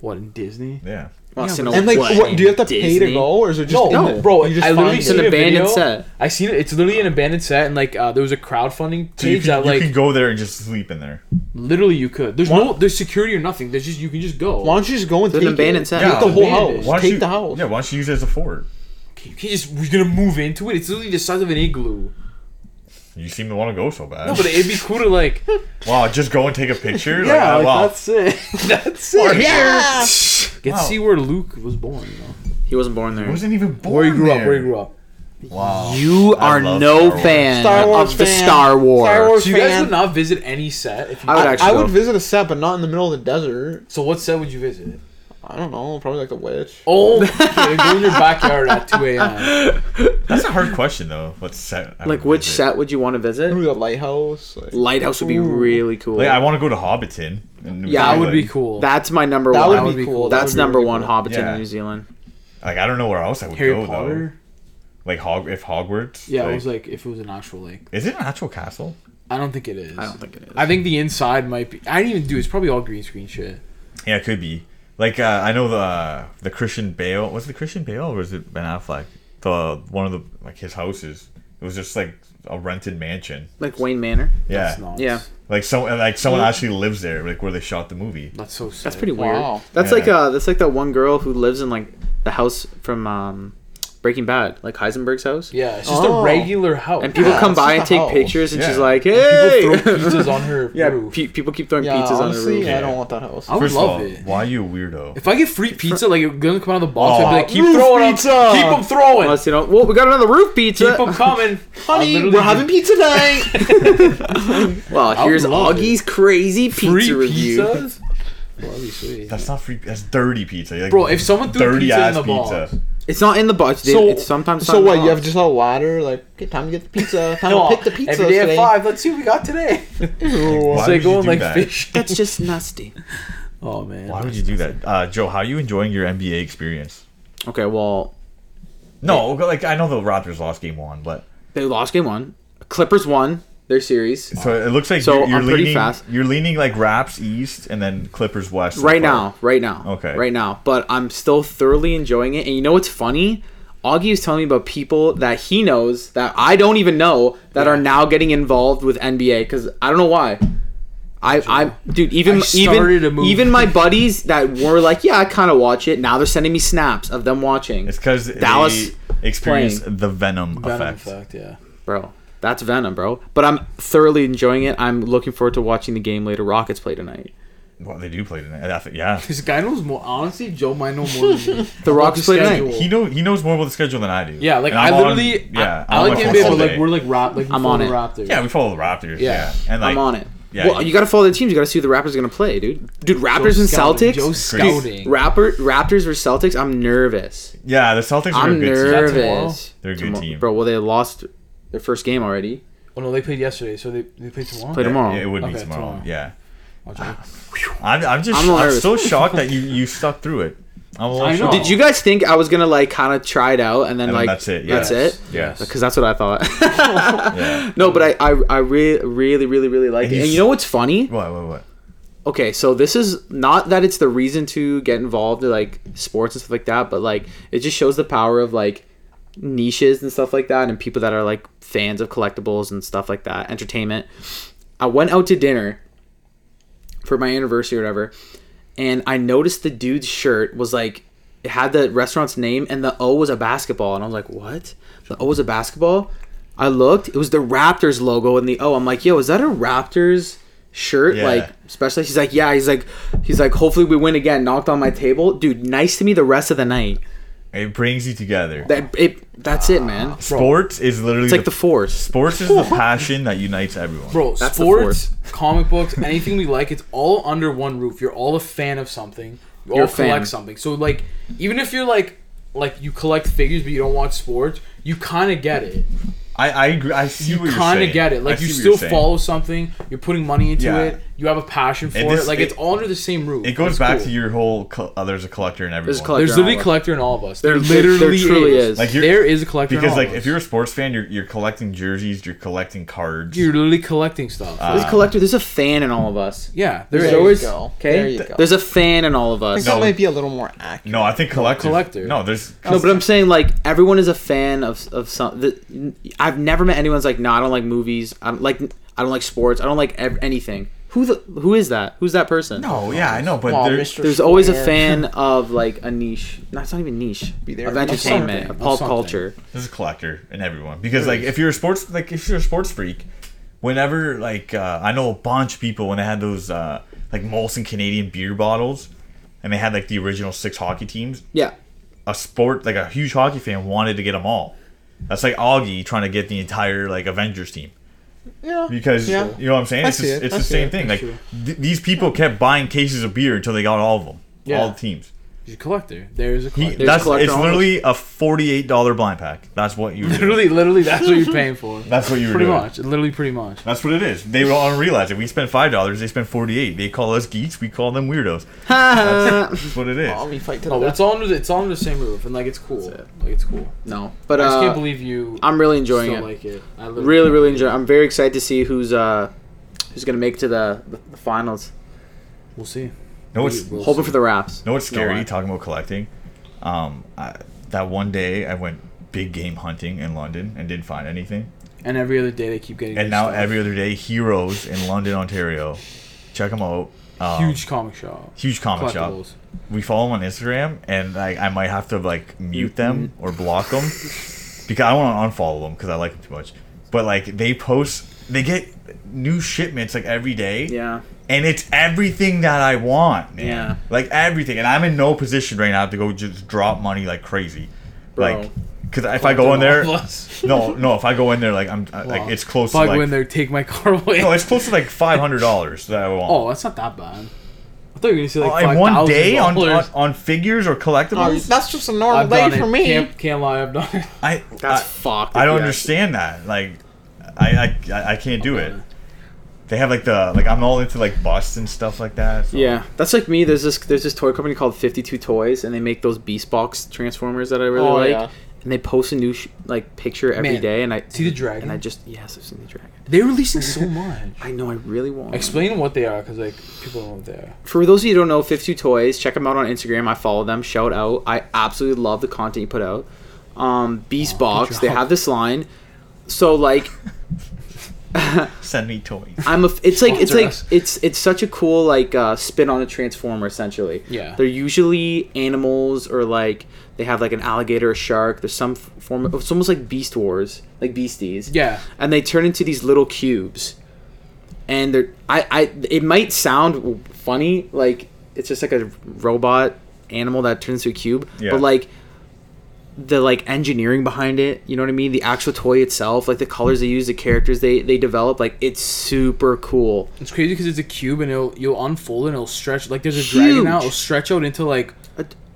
S1: What in Disney?
S3: Yeah.
S4: Well,
S1: Yeah,
S4: it's in
S1: but-
S4: a
S5: And like,
S4: what,
S5: what, do you have to
S4: in
S5: pay to go, or is it just
S1: No, no,
S5: the-
S1: bro.
S5: You just
S1: I literally?
S4: It's an abandoned set.
S1: I seen it. It's literally an abandoned set, and like uh, there was a crowdfunding
S3: So you
S1: page
S3: can,
S1: that
S3: you
S1: like
S3: can go there and just sleep in there.
S1: literally you could. There's
S5: Why-
S1: no there's security or nothing. There's just you can just go.
S5: Why don't you just go and
S4: It's
S5: take
S4: an abandoned
S5: it?
S4: set.
S5: Take
S3: Yeah,
S5: the whole
S1: abandoned.
S5: house.
S3: Why don't
S5: Take
S3: you,
S5: the house.
S3: Yeah, why don't you use it as a fort?
S1: You can't just we're gonna move into it. It's literally the size of an igloo.
S3: You seem to want to go so bad.
S1: No, but it'd be cool to like.
S3: wow, just go and take a picture.
S1: yeah,
S3: uh,
S1: like,
S3: wow.
S1: that's it. that's
S3: We're
S1: it.
S5: Yeah.
S1: Get
S3: Wow.
S1: to see where Luke was born. You know
S4: He wasn't born there.
S3: He wasn't even born
S1: where he grew up. Where he grew up.
S3: Wow.
S4: You are no
S3: Star
S4: fan
S5: Star Wars
S4: of the. Star Wars.
S5: Star Wars
S1: So you guys would not visit any set if you.
S4: I would
S5: I,
S4: actually
S5: I
S4: go.
S5: would visit a set, but not in the middle of the desert.
S1: so what set would you visit?
S5: I don't know, probably like the witch.
S1: Oh, okay, go in your backyard at 2 a.m.
S3: That's a hard question though. What's set? I
S4: Like
S3: would
S4: which
S3: visit.
S4: set would you want to visit?
S5: Maybe the lighthouse. Like,
S4: Lighthouse would be
S5: Ooh.
S4: really cool.
S3: Like I want to go to Hobbiton. and
S4: Yeah,
S1: That would be
S3: like-
S1: cool.
S4: That's my number
S5: that
S4: one.
S5: would be cool. That
S4: That's
S5: would be
S4: number
S5: really
S4: one
S5: cool.
S4: Hobbiton
S3: Yeah.
S4: in New Zealand.
S3: Like I don't know where else I would
S1: Harry
S3: go though.
S1: Potter.
S3: Like Hog if Hogwarts.
S1: Yeah,
S3: like,
S1: it was like if it was an actual like.
S3: Is it an actual castle?
S1: I don't think it is.
S4: I don't think it is.
S1: I think the inside might be. I didn't even do. It's probably all green screen shit.
S3: Yeah, it could be. Like uh, I know the uh, the Christian Bale was it Christian Bale or was it Ben Affleck? The one of the like his houses. It was just like a rented mansion.
S4: Like Wayne Manor.
S3: Yeah,
S1: That's.
S4: Yeah.
S3: like some like someone actually lives there, like where they shot the movie.
S1: That's so. Sick.
S4: That's pretty weird.
S5: Wow.
S4: That's
S3: Yeah.
S4: like uh that's like that one girl who lives in like the house from um Breaking Bad, like Heisenberg's house.
S1: Yeah, it's just
S5: Oh.
S1: a regular house.
S4: And people
S5: Yeah,
S4: come by and take
S5: house.
S4: pictures, and she's
S3: Yeah.
S4: like,
S1: People
S4: "Hey!"
S1: throw pizzas on her
S4: yeah,
S1: roof.
S4: pe- people keep throwing
S5: Yeah,
S4: pizzas on her
S5: honestly,
S4: roof.
S5: I don't want that house.
S1: I would
S3: First of
S1: love
S3: all,
S1: it.
S3: why are you a weirdo?
S1: If I get free pizza, like it's gonna come out of the box, I'd be
S3: Oh,
S1: like, keep
S5: throwing
S1: throwing 'em.
S5: pizza!
S1: keep them throwing,
S4: Unless you know, well, we got another roof pizza.
S1: keep them coming. I'll
S5: Honey, we're having pizza night.
S4: well, here's
S1: love
S4: Augie's crazy pizza
S1: free
S4: review.
S1: pizzas. Well, that'd be sweet.
S3: That's not free. That's dirty pizza. Like,
S1: Bro, if someone threw
S3: dirty
S1: pizza in
S3: ass
S1: the box,
S3: pizza.
S4: It's not in the box. dude.
S5: so,
S4: it's sometimes.
S5: so
S4: not in the
S5: what? You have
S4: box.
S5: just a ladder, like, okay, time to get the pizza. Time
S1: No,
S5: to pick the pizza.
S1: every day
S5: today.
S1: at five. Let's see what we got today.
S5: Ew.
S3: Why
S1: It's
S3: would
S1: like
S3: you do
S1: like
S3: that?
S1: fish.
S4: That's just nasty.
S1: Oh man.
S3: Why would you do that, uh, Joe? How are you enjoying your NBA experience?
S4: Okay, well,
S3: No, like I know the Raptors lost game one, but
S4: they lost game one. Clippers won their series.
S3: so it looks like
S4: So
S3: you're, you're
S4: I'm pretty
S3: leaning.
S4: fast.
S3: You're leaning like Raps East and then Clippers West. so
S4: right
S3: far.
S4: now, right now.
S3: Okay.
S4: Right now. But I'm still thoroughly enjoying it. And you know what's funny? Augie was telling me about people that he knows that I don't even know that are now getting involved with NBA because I don't know why. I, I, dude, even
S1: I
S4: even even my buddies that were like, yeah, I kind of watch it. Now they're sending me snaps of them watching.
S3: It's because
S4: Dallas
S3: experienced the Venom,
S1: Venom
S3: effect.
S1: effect, yeah.
S4: Bro, that's Venom, bro. But I'm thoroughly enjoying it. I'm looking forward to watching the game later. Rockets play tonight.
S3: Well, they do play tonight. I think- Yeah,
S1: This guy knows more. Honestly, Joe might know more than me.
S4: The Rockets play tonight.
S3: he know he knows more about the schedule than I do.
S1: Yeah, like I
S3: I'm on-
S1: literally,
S3: yeah,
S1: I, I like
S3: on
S1: the NBA, but like we're like rap, like we
S4: I'm on
S1: the
S4: it.
S1: Raptors.
S3: Yeah, we follow the Raptors.
S1: Yeah.
S3: Yeah, and like
S4: I'm on it.
S3: Yeah,
S4: well, you got to follow the teams. You got to see who the Raptors are gonna play, dude. Dude, Raptors and
S1: scouting.
S4: Celtics.
S1: Joe's
S3: Great.
S1: scouting.
S4: Rapper, Raptors versus Celtics. I'm nervous.
S3: yeah, the Celtics are
S4: I'm
S3: a good team.
S4: nervous.
S3: They're a good
S4: Tomo-
S3: team.
S4: bro. Well, they lost their first game already.
S1: Oh no, they played yesterday, so they they play tomorrow.
S4: Play tomorrow.
S3: Yeah, it would be
S1: Okay,
S3: tomorrow.
S1: tomorrow.
S3: Yeah,
S1: ah,
S3: I'm, I'm just
S4: I'm
S3: I'm, so shocked that you you stuck through it. I'm
S1: I know.
S4: Did you guys think I was gonna like kind of try it out and then
S3: And then
S4: like
S3: that's it,
S4: That's
S3: yes.
S4: it.
S3: Yes.
S4: Because that's what I thought.
S3: Yeah.
S4: no, but I I, I really really really really like
S3: And
S4: it. And you know what's funny?
S3: What? What? What?
S4: okay, so this is not that it's the reason to get involved in like sports and stuff like that, but like it just shows the power of like niches and stuff like that and people that are like fans of collectibles and stuff like that, entertainment. I went out to dinner for my anniversary or whatever, and I noticed the dude's shirt was like it had the restaurant's name and the O was a basketball, and I was like, what? The O was a basketball. I looked, it was the Raptors logo and the O. I'm like, yo, is that a Raptors shirt?
S3: Yeah.
S4: Like especially. He's like, yeah. He's like, he's like, hopefully we win again. Knocked on my table, dude. Nice to me the rest of the night.
S3: It brings you together.
S4: That it. That's it, man.
S3: Sports is literally
S4: It's like the force.
S3: sports is the passion that unites everyone.
S1: Bro,
S4: That's the
S1: sports, comic books, anything we like, it's all under one roof. You're all a fan of something. You all
S4: You're a fan.
S1: collect something. So like, even if you're like, like you collect figures but you don't watch sports, you kind of get it.
S3: I I agree. I see
S1: You
S3: what you're
S1: kind
S3: saying.
S1: of get it.
S3: I
S1: Like you
S3: see what
S1: still
S3: you're saying.
S1: follow something. You're putting money into
S3: Yeah.
S1: it. You have a passion for it.
S3: this-
S1: Like
S3: it-
S1: it's all under the same roof.
S3: It goes
S1: It's
S3: back
S1: cool.
S3: to your whole. Co- uh, there's a collector in everyone.
S4: There's a collector.
S1: There's literally a collector in all of us. There,
S4: There- there
S1: literally
S4: truly
S1: is.
S4: is.
S3: Like you're-
S1: there is a collector in
S3: because
S1: all
S3: like
S1: of
S3: if you're a sports fan, you're you're collecting jerseys, you're collecting cards.
S1: you're literally collecting stuff.
S3: Uh,
S4: There's a collector. There's a fan in all of us.
S1: yeah, there
S5: There
S1: is.
S5: you
S4: always
S5: go.
S4: okay.
S5: There you go.
S4: There's a fan in all of
S5: I
S4: us.
S5: think
S3: No.
S5: that might be a little more accurate.
S3: no, I think collector.
S1: collector.
S3: No, there's
S4: No, but I'm saying like everyone is a fan of of some. The, I've never met anyone who's like, no, I don't like movies. I don't like I don't like sports. I don't like ev- anything. Who the who is that? Who's that person?
S3: no, yeah, I know, but
S5: Well,
S3: there,
S5: Mr.
S4: There's always a
S5: Square.
S4: fan of like a niche. No, it's not even niche.
S5: Be there.
S4: Of
S5: Of
S4: entertainment,
S5: something.
S4: of
S1: Of
S4: pop
S1: something.
S4: culture.
S3: there's a collector in everyone because like if you're a sports like if you're a sports freak, whenever like uh, I know a bunch of people when they had those uh, like Molson Canadian beer bottles, and they had like the original six hockey teams.
S4: Yeah.
S3: a sport like a huge hockey fan wanted to get them all. That's like Augie trying to get the entire like Avengers team
S5: Yeah.
S3: because
S5: Yeah.
S3: you know what I'm saying. It's just,
S5: it.
S3: it's the same
S5: it.
S3: thing. Like th- these people kept buying cases of beer until they got all of them,
S1: Yeah.
S3: all the teams.
S1: He's a collector. There's a
S3: He,
S1: collector.
S4: There's
S3: that's
S4: collector
S3: it's
S4: on
S3: literally a forty-eight dollar blind pack. That's what you
S1: literally, literally, that's what you're paying for.
S3: That's what you were
S1: pretty
S3: doing.
S1: much. Literally, pretty much.
S3: That's what it is. They don't realize it. We spend five dollars. They spend forty-eight. They call us geeks. We call them weirdos. That's what it is.
S5: Oh, we fight to the
S1: Oh,
S5: death.
S1: it's all under the, it's all under the same roof, and like it's cool.
S4: That's it.
S1: Like it's cool.
S4: no, but
S1: I just can't
S4: uh,
S1: believe you.
S4: I'm really enjoying
S1: still
S4: it.
S1: like it. I literally
S4: Really, really enjoy.
S1: it.
S4: I'm very excited to see who's uh who's gonna make it to the the, the finals.
S1: We'll see.
S3: No, what's
S1: We'll
S4: Hoping
S1: see.
S4: for the Raps.
S3: No, what's scary?
S4: lie.
S3: talking about collecting. Um, I, that one day I went big game hunting in London and didn't find anything.
S1: And every other day they keep getting.
S3: And
S1: new
S3: now
S1: stuff.
S3: every other day, Heroes in London, Ontario. Check them out. Um,
S1: huge comic shop.
S3: huge comic shop. We follow them on Instagram, and like I might have to like mute them
S1: Mm-hmm.
S3: or block them because I want to unfollow them because I like them too much. But like they post, they get new shipments like every day,
S4: Yeah.
S3: And it's everything that I want, man.
S4: Yeah.
S3: Like everything, and I'm in no position right now to go just drop money like crazy,
S4: Bro.
S3: like because if I go in there,
S1: All of us.
S3: no, no, if I go in there like I'm uh, like
S1: Well,
S3: it's close
S1: If I
S3: to
S1: go
S3: like
S1: in there, take my car away.
S3: no, it's close to like five hundred dollars that I want.
S1: oh, that's not that bad. I thought you were gonna say like
S3: Oh,
S1: five
S3: in one
S1: thousand
S3: day on, on
S1: dollars.
S3: on figures or
S5: Oh,
S3: collectibles.
S5: that's just a normal
S1: I've
S5: day
S1: done
S5: for
S1: it.
S5: me.
S1: Can't, can't lie, I've done it.
S3: I
S4: That's
S3: I,
S4: fucked.
S3: I
S4: if
S3: don't
S4: you
S3: understand that. Like, I I, I can't do it.
S1: Okay.
S3: They have like the like I'm all into like busts and stuff like that. so-
S4: Yeah, that's like me. There's this there's this toy company called 52 Toys, and they make those Beast Box Transformers that I really
S5: Oh,
S4: like.
S5: yeah.
S4: And they post a new sh- like picture every day,
S1: Man,
S4: and I
S1: see the dragon?
S4: And I just yes, I've seen the dragon.
S1: They're releasing so much.
S4: I know. I really want. one.
S1: Explain what they are, because like people don't know what they are.
S4: For those of you who don't know, 52 Toys, check them out on Instagram. I follow them. Shout out. I absolutely love the content you put out. Um, Beast
S1: Oh,
S4: Box. They have this line. So like,
S3: Send me toys.
S4: I'm a. It's like it's like it's it's such a cool like uh, spin on a transformer essentially.
S1: Yeah.
S4: They're usually animals or like they have like an alligator, a shark. There's some form. Of, it's almost like Beast Wars, like Beasties.
S1: Yeah.
S4: And they turn into these little cubes, and they're I I. It might sound funny, like it's just like a robot animal that turns into a cube,
S3: Yeah.
S4: but like the like engineering behind it you know what i mean the actual toy itself like the colors they use the characters they they develop like it's super cool
S1: It's crazy because it's a cube and it'll you'll unfold and it'll stretch like there's a dragon now. It'll stretch out into like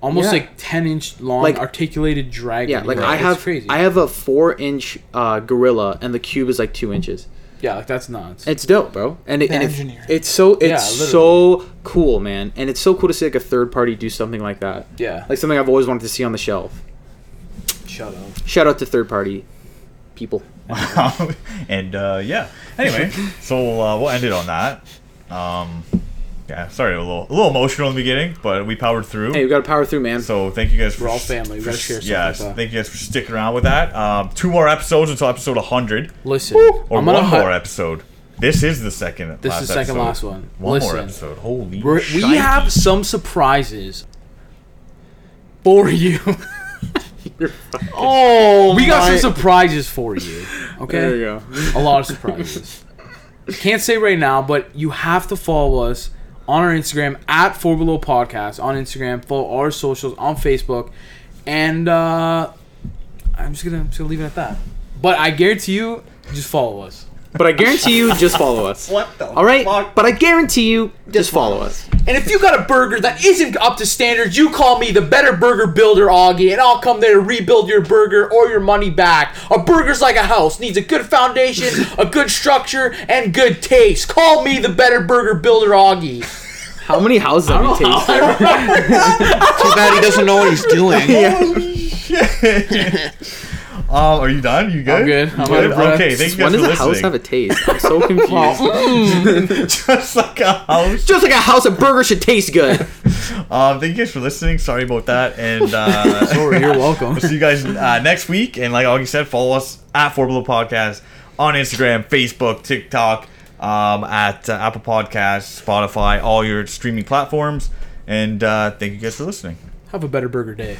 S1: almost
S4: yeah.
S1: like ten inch long
S4: Like-
S1: articulated dragon.
S4: yeah like
S1: Right.
S4: i
S1: It's
S4: have
S1: crazy.
S4: i have a four inch uh gorilla and the cube is like two inches
S1: yeah, like that's nuts.
S4: it's dope bro and, it, and it- it's so it's
S1: Yeah,
S4: so cool man and it's so cool to see like a third party do something like that
S1: yeah.
S4: like something i've always wanted to see on the shelf
S1: Shut out.
S4: shout out to third party people
S3: and uh, yeah. Anyway, so uh, we'll end it on that. Um, yeah, sorry, a little a little emotional in the beginning, but we powered through.
S4: Hey, we gotta power through, man.
S3: So thank you guys for
S1: We're all family. We gotta share stuff
S3: Yeah,
S1: like
S3: thank you guys for sticking around with that. Um, two more episodes until episode 100,
S1: Listen,
S3: or
S1: I'm gonna
S3: one
S1: hi-
S3: more episode. This is the second.
S1: This
S3: last
S1: is the second
S3: episode.
S1: last one.
S3: One
S1: Listen,
S3: more episode. Holy.
S1: We're, we have some surprises for you.
S5: Oh,
S1: we got
S5: my-
S1: some surprises for you. Okay.
S4: There you go.
S1: a lot of surprises. Can't say right now, but you have to follow us on our Instagram at Four Below Podcast on Instagram. Follow our socials on Facebook, and uh, I'm just gonna, I'm just gonna leave it at that. But I guarantee you, just follow us.
S4: But I guarantee you, just follow us.
S3: What the?
S4: All right.
S3: fuck?
S4: But I guarantee you, just follow us.
S1: And if you got a burger that isn't up to standards, you call me the Better Burger Builder, Augie, and I'll come there to rebuild your burger or your money back. A burger's like a house, needs a good foundation, a good structure, and good taste. Call me the Better Burger Builder, Augie.
S4: How many houses have you tasted?
S5: Too bad he doesn't know what he's doing.
S3: Holy shit. um, are you done? You good?
S1: I'm good. I'm out of.
S3: Okay, thank you
S4: when
S3: guys
S4: does
S3: for
S4: a house
S3: listening.
S4: have a taste? I'm so confused.
S3: Just like a house.
S4: Just like a house, a burger should taste good.
S3: Um, thank you guys for listening. Sorry about that, and uh,
S1: Sorry, you're welcome.
S3: We'll see you guys uh, next week. And like Augie said, follow us at Four Below Podcast on Instagram, Facebook, TikTok, um, at uh, Apple Podcasts, Spotify, all your streaming platforms. And uh, thank you guys for listening.
S1: Have a better burger day.